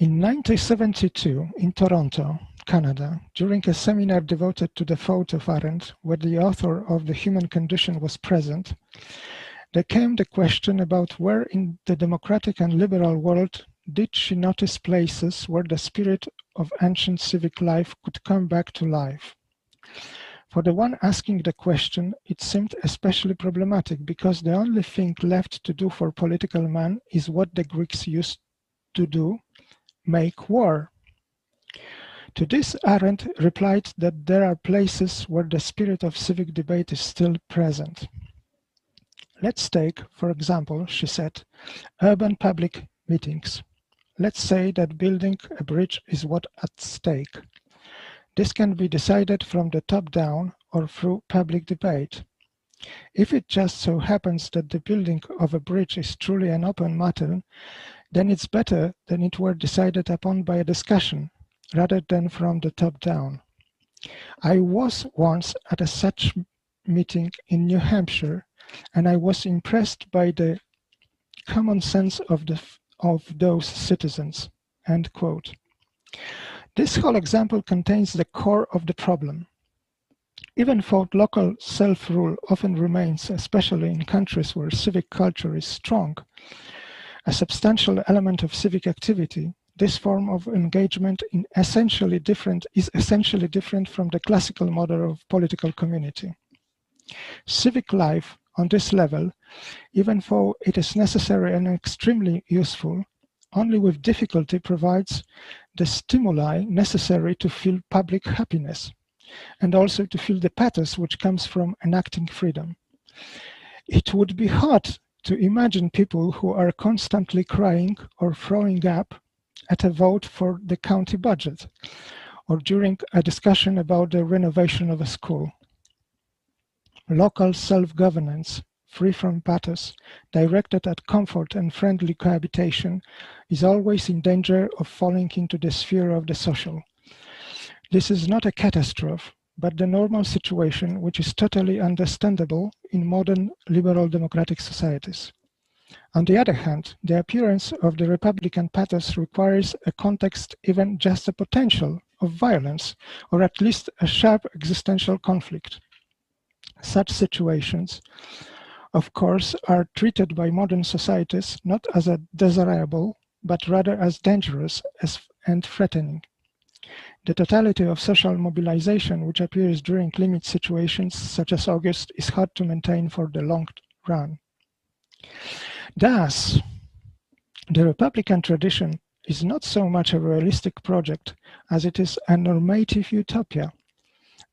In 1972, in Toronto, Canada, during a seminar devoted to the thought of Arendt, where the author of The Human Condition was present, there came the question about where in the democratic and liberal world did she notice places where the spirit of ancient civic life could come back to life? For the one asking the question, it seemed especially problematic because the only thing left to do for political man is what the Greeks used to do make war. To this, Arendt replied that there are places where the spirit of civic debate is still present. Let's take, for example, she said, urban public meetings. Let's say that building a bridge is what at stake. This can be decided from the top down or through public debate. If it just so happens that the building of a bridge is truly an open matter, then it's better than it were decided upon by a discussion, rather than from the top down. I was once at a such meeting in New Hampshire, and I was impressed by the common sense of the of those citizens. End quote. This whole example contains the core of the problem. Even though local self-rule often remains, especially in countries where civic culture is strong, a substantial element of civic activity, this form of engagement essentially is essentially different from the classical model of political community. Civic life on this level, even though it is necessary and extremely useful, only with difficulty provides the stimuli necessary to feel public happiness and also to feel the pathos which comes from enacting freedom. It would be hard to imagine people who are constantly crying or throwing up at a vote for the county budget or during a discussion about the renovation of a school. Local self-governance, free from pathos, directed at comfort and friendly cohabitation, is always in danger of falling into the sphere of the social. This is not a catastrophe, but the normal situation which is totally understandable in modern liberal democratic societies. On the other hand, the appearance of the Republican pathos requires a context, even just a potential of violence, or at least a sharp existential conflict. Such situations, of course, are treated by modern societies not as a desirable, but rather as dangerous as, and threatening. The totality of social mobilization which appears during limit situations such as August is hard to maintain for the long run. Thus, the Republican tradition is not so much a realistic project as it is a normative utopia,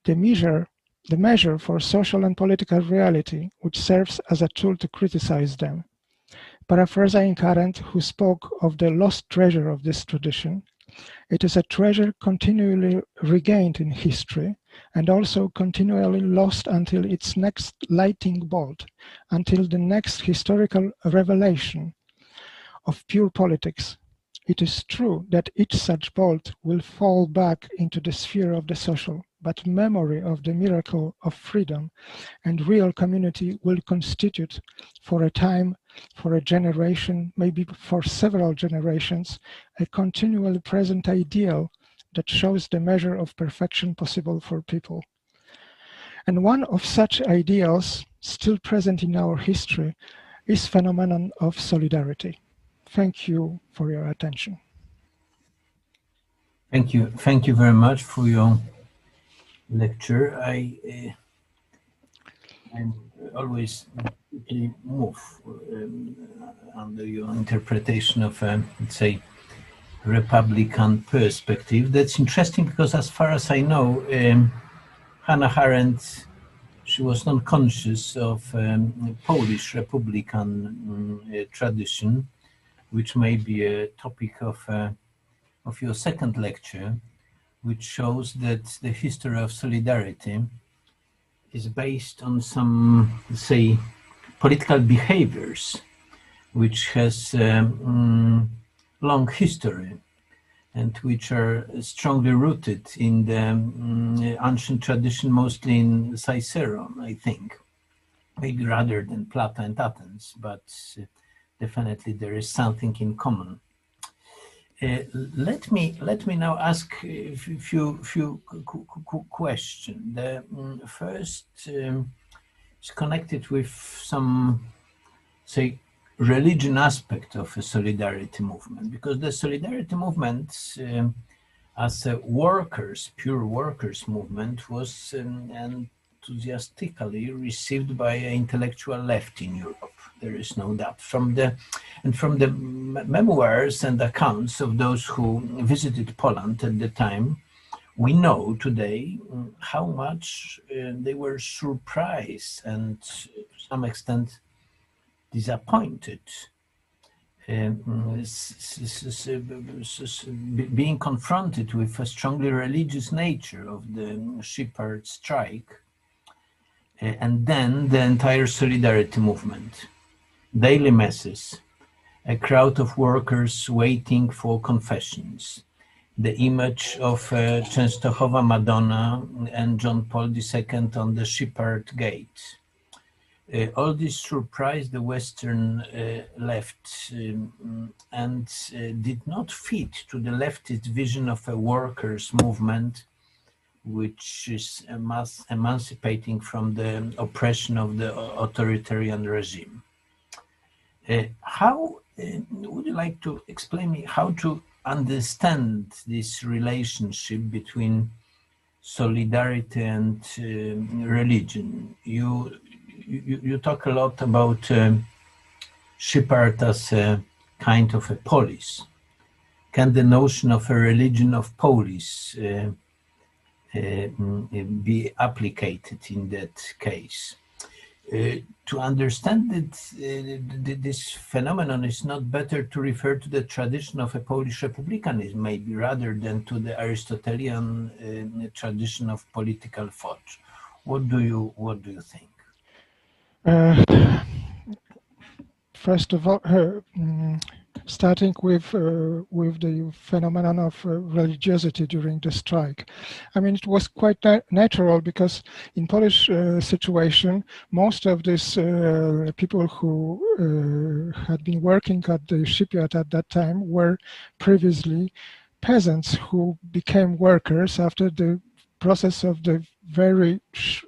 the measure, the measure for social and political reality which serves as a tool to criticize them. Paraphrasing Arendt, who spoke of the lost treasure of this tradition, it is a treasure continually regained in history and also continually lost until its next lightning bolt, until the next historical revelation of pure politics it is true that each such bolt will fall back into the sphere of the social, but memory of the miracle of freedom and real community will constitute for a time, for a generation, maybe for several generations, a continually present ideal that shows the measure of perfection possible for people. And one of such ideals still present in our history is phenomenon of solidarity. Thank you for your attention. Thank you. Thank you very much for your lecture. I uh, I'm always deeply moved um, under your interpretation of, a, let's say, Republican perspective. That's interesting because, as far as I know, um, Hannah Arendt, she was not conscious of um, Polish Republican um, uh, tradition which may be a topic of, uh, of your second lecture, which shows that the history of solidarity is based on some, say, political behaviors, which has um, long history and which are strongly rooted in the um, ancient tradition, mostly in Cicero, I think, maybe rather than Plato and Athens, but definitely there is something in common. Uh, let me let me now ask a few few questions. The um, first um, is connected with some, say, religion aspect of a solidarity movement, because the solidarity movement, um, as a workers, pure workers movement, was um, enthusiastically received by intellectual left in Europe. There is no doubt. From the and from the memoirs and accounts of those who visited Poland at the time, we know today mm, how much uh, they were surprised and to some extent disappointed um, being confronted with a strongly religious nature of the shepherd strike uh, and then the entire solidarity movement, daily masses, a crowd of workers waiting for confessions, the image of uh, Częstochowa Madonna and John Paul II on the Shipyard Gate. Uh, all this surprised the Western uh, left um, and uh, did not fit to the leftist vision of a workers' movement which is emancipating from the oppression of the authoritarian regime. Uh, how uh, would you like to explain me how to understand this relationship between solidarity and uh, religion? You, you you talk a lot about um, shepherd as a kind of a polis. Can the notion of a religion of polis uh, uh, be applied in that case. Uh, to understand it, uh, this phenomenon is not better to refer to the tradition of a Polish republicanism, maybe rather than to the Aristotelian uh, tradition of political thought. What do you What do you think? Uh, first of all, um, starting with uh, with the phenomenon of uh, religiosity during the strike. I mean, it was quite na natural because in Polish uh, situation, most of these uh, people who uh, had been working at the shipyard at that time were previously peasants who became workers after the process of the very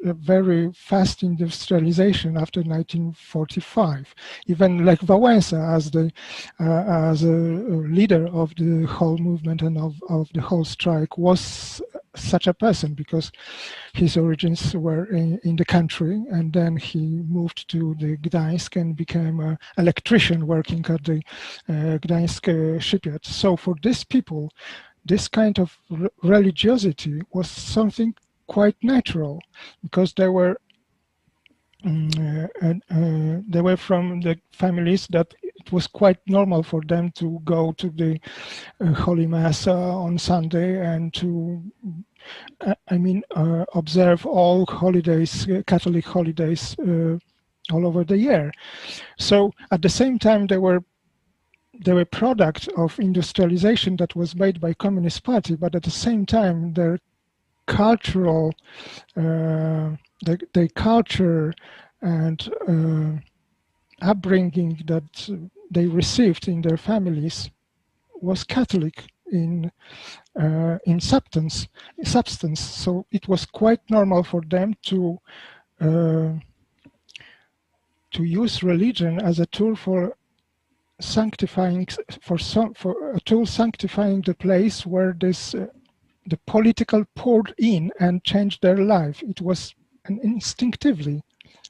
very fast industrialization after 1945 even like Wałęsa as the uh, as a leader of the whole movement and of, of the whole strike was such a person because his origins were in, in the country and then he moved to the Gdańsk and became an electrician working at the uh, Gdańsk uh, shipyard. So for these people this kind of religiosity was something quite natural because they were um, uh, uh, they were from the families that it was quite normal for them to go to the uh, Holy Mass uh, on Sunday and to, uh, I mean, uh, observe all holidays, Catholic holidays, all over the year. So at the same time, they were they were product of industrialization that was made by Communist Party, but at the same time, their cultural, uh, the, the culture and uh, upbringing that they received in their families was Catholic in uh, in substance. Substance. So it was quite normal for them to uh, to use religion as a tool for sanctifying for some for a tool sanctifying the place where this uh, the political poured in and changed their life. It was instinctively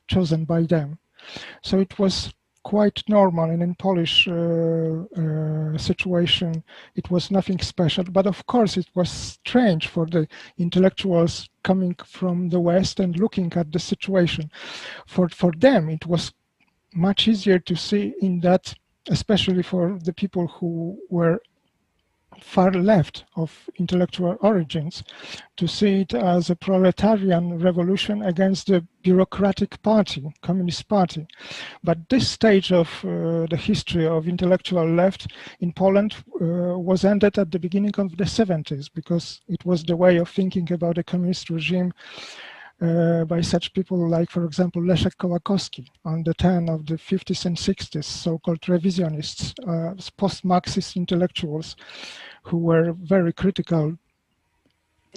chosen by them. So it was quite normal and in Polish uh, uh, situation it was nothing special but of course it was strange for the intellectuals coming from the west and looking at the situation for for them it was much easier to see in that especially for the people who were far left of intellectual origins to see it as a proletarian revolution against the bureaucratic party, Communist Party. But this stage of uh, the history of intellectual left in Poland uh, was ended at the beginning of the 70s because it was the way of thinking about the communist regime uh, by such people like, for example, Leszek Kołakowski on the turn of the 50s and 60s, so-called revisionists, uh, post-Marxist intellectuals who were very critical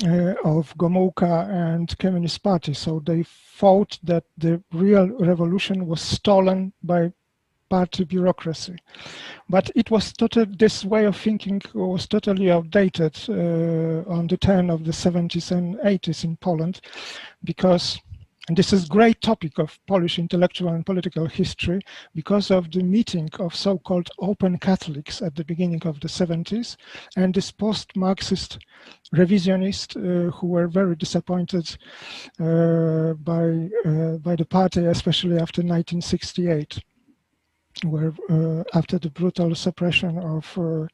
uh, of Gomułka and Communist Party. So they thought that the real revolution was stolen by party bureaucracy. But it was totally, this way of thinking was totally outdated uh, on the turn of the 70s and 80s in Poland because and this is great topic of Polish intellectual and political history because of the meeting of so-called open Catholics at the beginning of the 70s and this post-Marxist revisionists uh, who were very disappointed uh, by, uh, by the party, especially after 1968 where uh, after the brutal suppression of uh,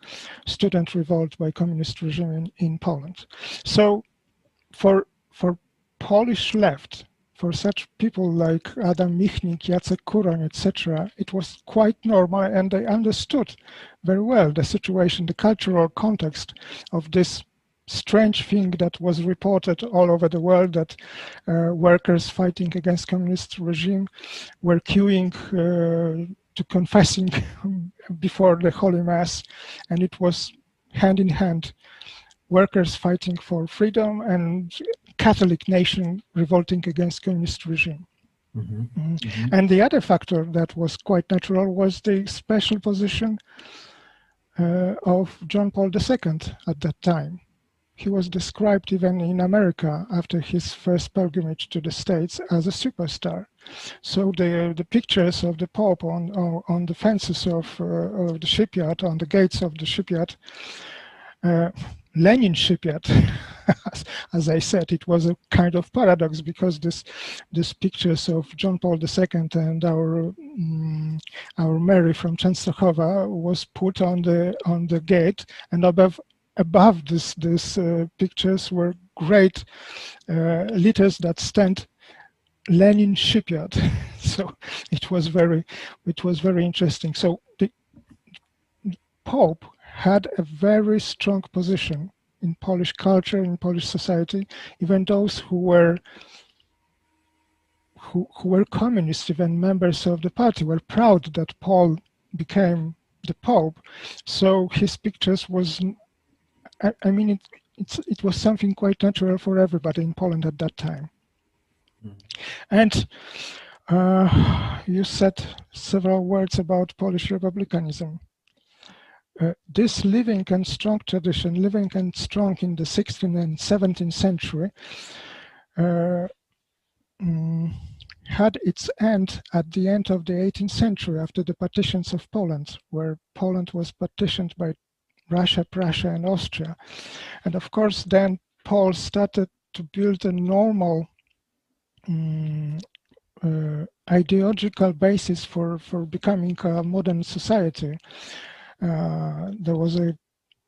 student revolt by communist regime in, in Poland. So for, for Polish left, for such people like Adam Michnik, Jacek Kuroń, etc., it was quite normal and they understood very well the situation, the cultural context of this strange thing that was reported all over the world that uh, workers fighting against communist regime were queuing uh, to confessing before the Holy Mass, and it was hand in hand workers fighting for freedom and Catholic nation revolting against communist regime. Mm-hmm. Mm-hmm. mm-hmm. And the other factor that was quite natural was the special position uh, of John Paul II at that time. He was described even in America after his first pilgrimage to the States as a superstar. So the the pictures of the Pope on on, on the fences of, uh, of the shipyard, on the gates of the shipyard, uh, Lenin shipyard, as, as, I said, it was a kind of paradox because this, these pictures of John Paul II and our um, our Mary from Częstochowa was put on the on the gate, and above above this this uh, pictures were great uh, letters that stand Lenin shipyard. so it was very it was very interesting. So the Pope had a very strong position in Polish culture, in Polish society. Even those who were who, who were communists, even members of the party, were proud that Paul became the Pope. So his pictures was, I, I mean, it, it was something quite natural for everybody in Poland at that time. Mm. And uh, you said several words about Polish republicanism. Uh, this living and strong tradition, living and strong in the 16th and 17th century, uh, um, had its end at the end of the 18th century after the partitions of Poland, where Poland was partitioned by Russia, Prussia, and Austria. And of course, then Paul started to build a normal um, uh, ideological basis for, for becoming a modern society. Uh, there was a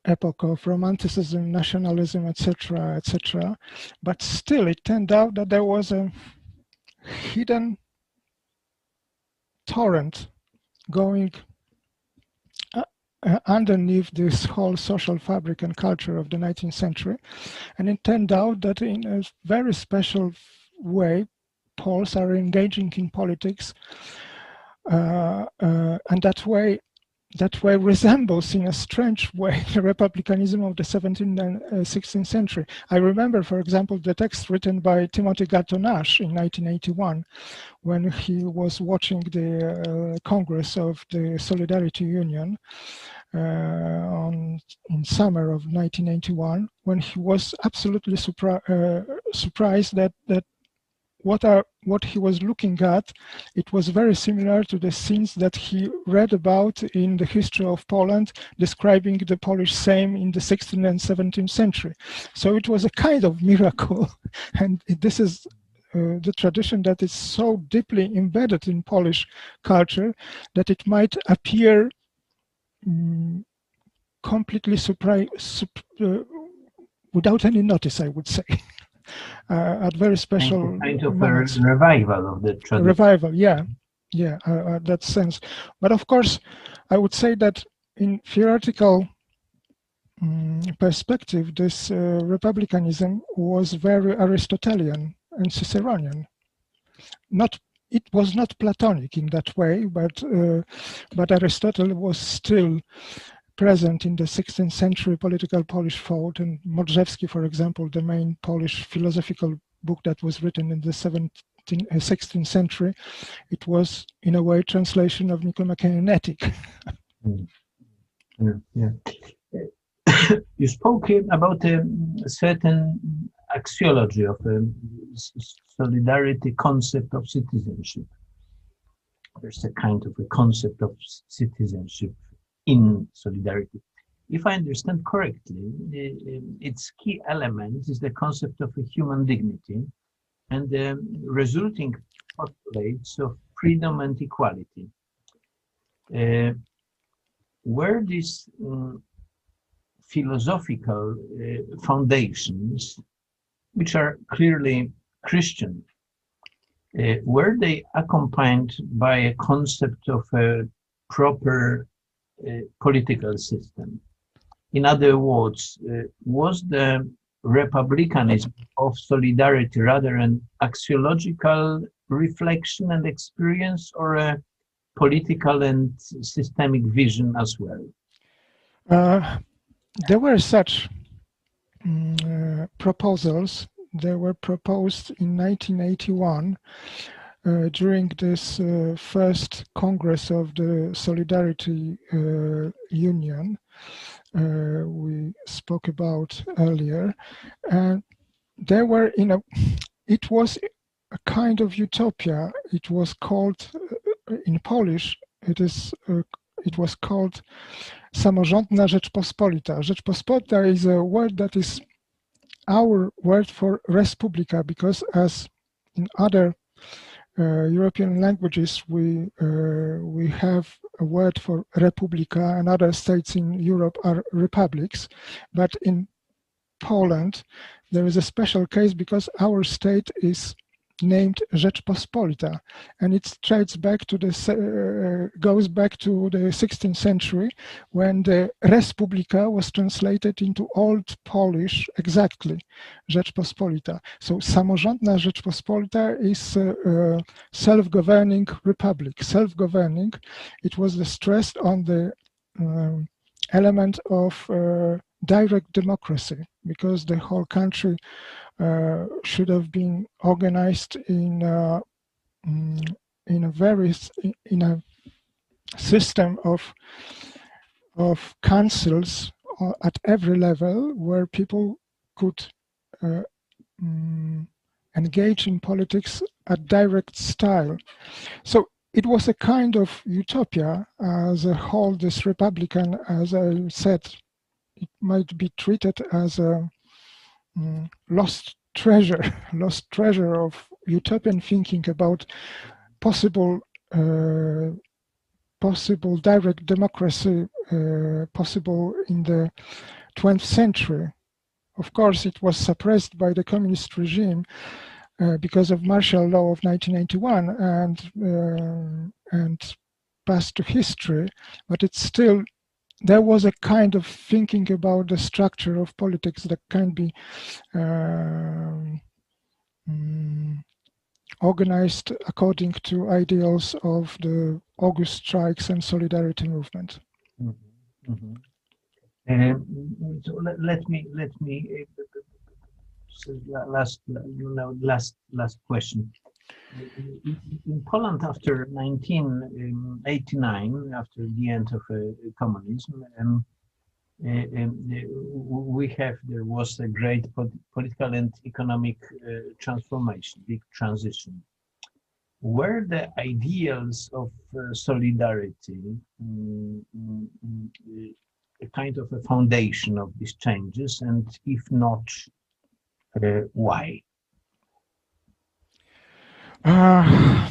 epoch of romanticism, nationalism, etc., etc. But still, it turned out that there was a hidden torrent going uh, uh, underneath this whole social fabric and culture of the 19th century. And it turned out that in a very special way, Poles are engaging in politics. Uh, uh, and that way, that way resembles in a strange way the republicanism of the 17th and uh, 16th century. I remember, for example, the text written by Timothy Garton Ash in 1981 when he was watching the uh, Congress of the Solidarity Union uh, on, in summer of 1981 when he was absolutely surpri uh, surprised that, that what are what he was looking at, it was very similar to the scenes that he read about in the history of Poland, describing the Polish Sejm in the 16th and 17th century. So it was a kind of miracle, and this is uh, the tradition that is so deeply embedded in Polish culture that it might appear um, completely surprise, uh, without any notice, I would say. uh, at very special kind of a revival of the tradition. Revival, yeah, yeah, uh, uh, that sense. But of course, I would say that in theoretical um, perspective, this uh, republicanism was very Aristotelian and Ciceronian. Not it was not Platonic in that way, but uh, but Aristotle was still present in the 16th century political Polish thought. And Modrzewski, for example, the main Polish philosophical book that was written in the 17th, uh, 16th century, it was in a way translation of Nicomachean Ethic. mm. yeah, you spoke about a certain axiology of a solidarity concept of citizenship. There's a kind of a concept of citizenship in solidarity. If I understand correctly, its key element is the concept of human dignity and the resulting postulates of freedom and equality. Uh, where these um, philosophical uh, foundations, which are clearly Christian, uh, were they accompanied by a concept of a proper political system. In other words, uh, was the republicanism of solidarity rather an axiological reflection and experience or a political and systemic vision as well? Uh, there were such um, uh, proposals. They were proposed in 1981 uh, during this uh, first Congress of the Solidarity uh, Union uh, we spoke about earlier, and there were in a, it was a kind of utopia. It was called uh, in Polish. It is it was called Samorządna Rzeczpospolita. Rzeczpospolita is a word that is our word for Respublika because as in other European languages, we uh, we have a word for republika, and other states in Europe are republics. But in Poland, there is a special case because our state is named Rzeczpospolita, and it traces back to the uh, goes back to the 16th century when the Respublika was translated into Old Polish exactly Rzeczpospolita. So samorządna Rzeczpospolita is a, a self-governing republic. Self-governing, it was stressed on the um, element of uh, direct democracy because the whole country uh, should have been organized in uh, mm, in a very in a system of of councils uh, at every level where people could uh, um, engage in politics at direct style. So it was a kind of utopia as a whole. This Republican, as I said, it might be treated as a Mm, lost treasure, lost treasure of utopian thinking about possible uh, possible direct democracy uh, possible in the 20th century. Of course, it was suppressed by the communist regime uh, because of martial law of 1981 and uh, and passed to history, but it's still there was a kind of thinking about the structure of politics that can be um, organized according to ideals of the August strikes and solidarity movement. Mm -hmm. Mm -hmm. Um, so let, let, me let me uh, last last last question in Poland after 1989, after the end of uh, communism, um, uh, um, we have there was a great political and economic uh, transformation, big transition. Were the ideals of uh, solidarity um, a kind of a foundation of these changes, and if not, uh, why? Uh,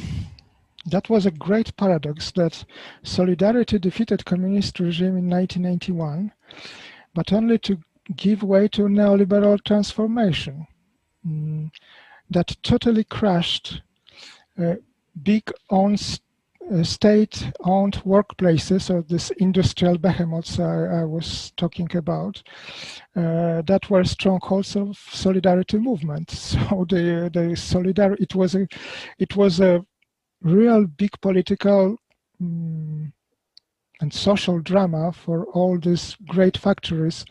that was a great paradox that solidarity defeated communist regime in 1991, but only to give way to neoliberal transformation mm, that totally crushed uh, big own uh, state-owned workplaces or this industrial behemoths I, I was talking about uh, that were strongholds of solidarity movement. So the the solidarity it was a it was a real big political um, and social drama for all these great factories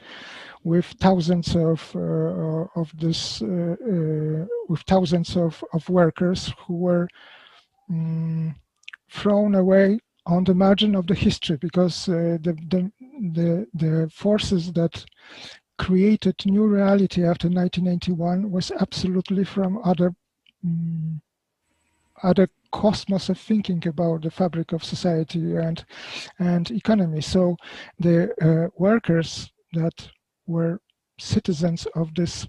with thousands of uh, of this uh, uh, with thousands of, of workers who were um, thrown away on the margin of the history because uh, the, the, the, the forces that created new reality after 1991 was absolutely from other um, other cosmos of thinking about the fabric of society and and economy. So the uh, workers that were citizens of this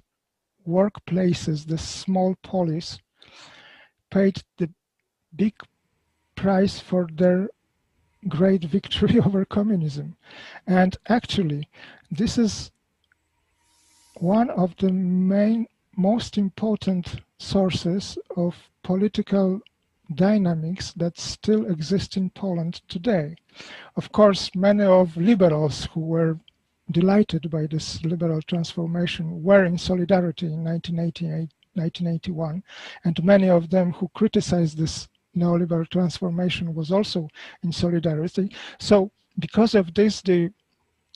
workplaces, the small polis, paid the big price for their great victory over communism. And actually, this is one of the main, most important sources of political dynamics that still exist in Poland today. Of course, many of liberals who were delighted by this liberal transformation were in solidarity in 1988, 1981, and many of them who criticized this neoliberal transformation was also in solidarity. So because of this, the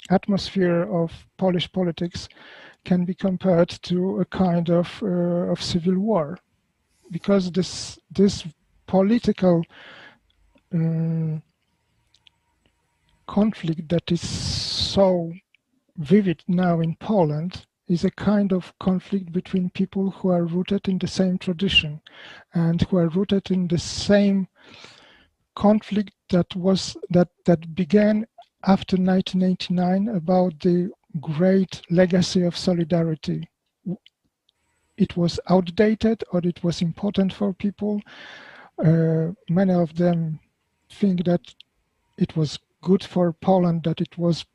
atmosphere of Polish politics can be compared to a kind of, uh, of civil war because this, this political um, conflict that is so vivid now in Poland is a kind of conflict between people who are rooted in the same tradition and who are rooted in the same conflict that was that that began after 1989 about the great legacy of solidarity it was outdated or it was important for people. Uh, many of them think that it was good for Poland that it was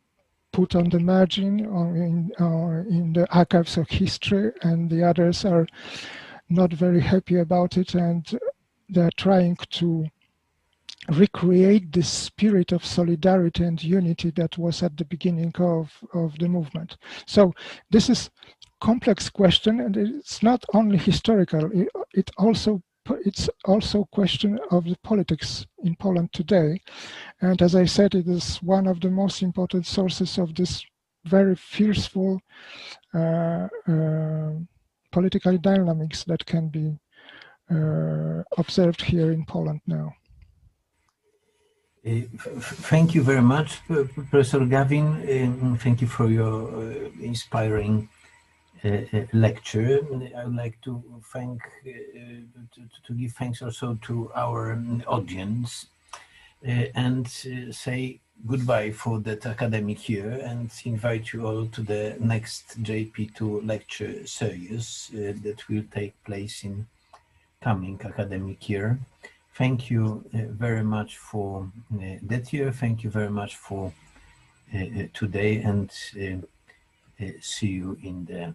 put on the margin or in, or in the archives of history, and the others are not very happy about it, and they're trying to recreate the spirit of solidarity and unity that was at the beginning of, of the movement. So this is complex question and it's not only historical, it, it also it's also a question of the politics in Poland today. And as I said, it is one of the most important sources of this very fearful uh, uh, political dynamics that can be uh, observed here in Poland now. Uh, thank you very much, Professor Gawin. Um, thank you for your uh, inspiring lecture. I would like to thank, to, to, give thanks also to our um, audience and say goodbye for that academic year and invite you all to the next JP2 lecture series uh, that will take place in coming academic year. Thank you uh, very much for uh, that year. Thank you very much for today and see you in the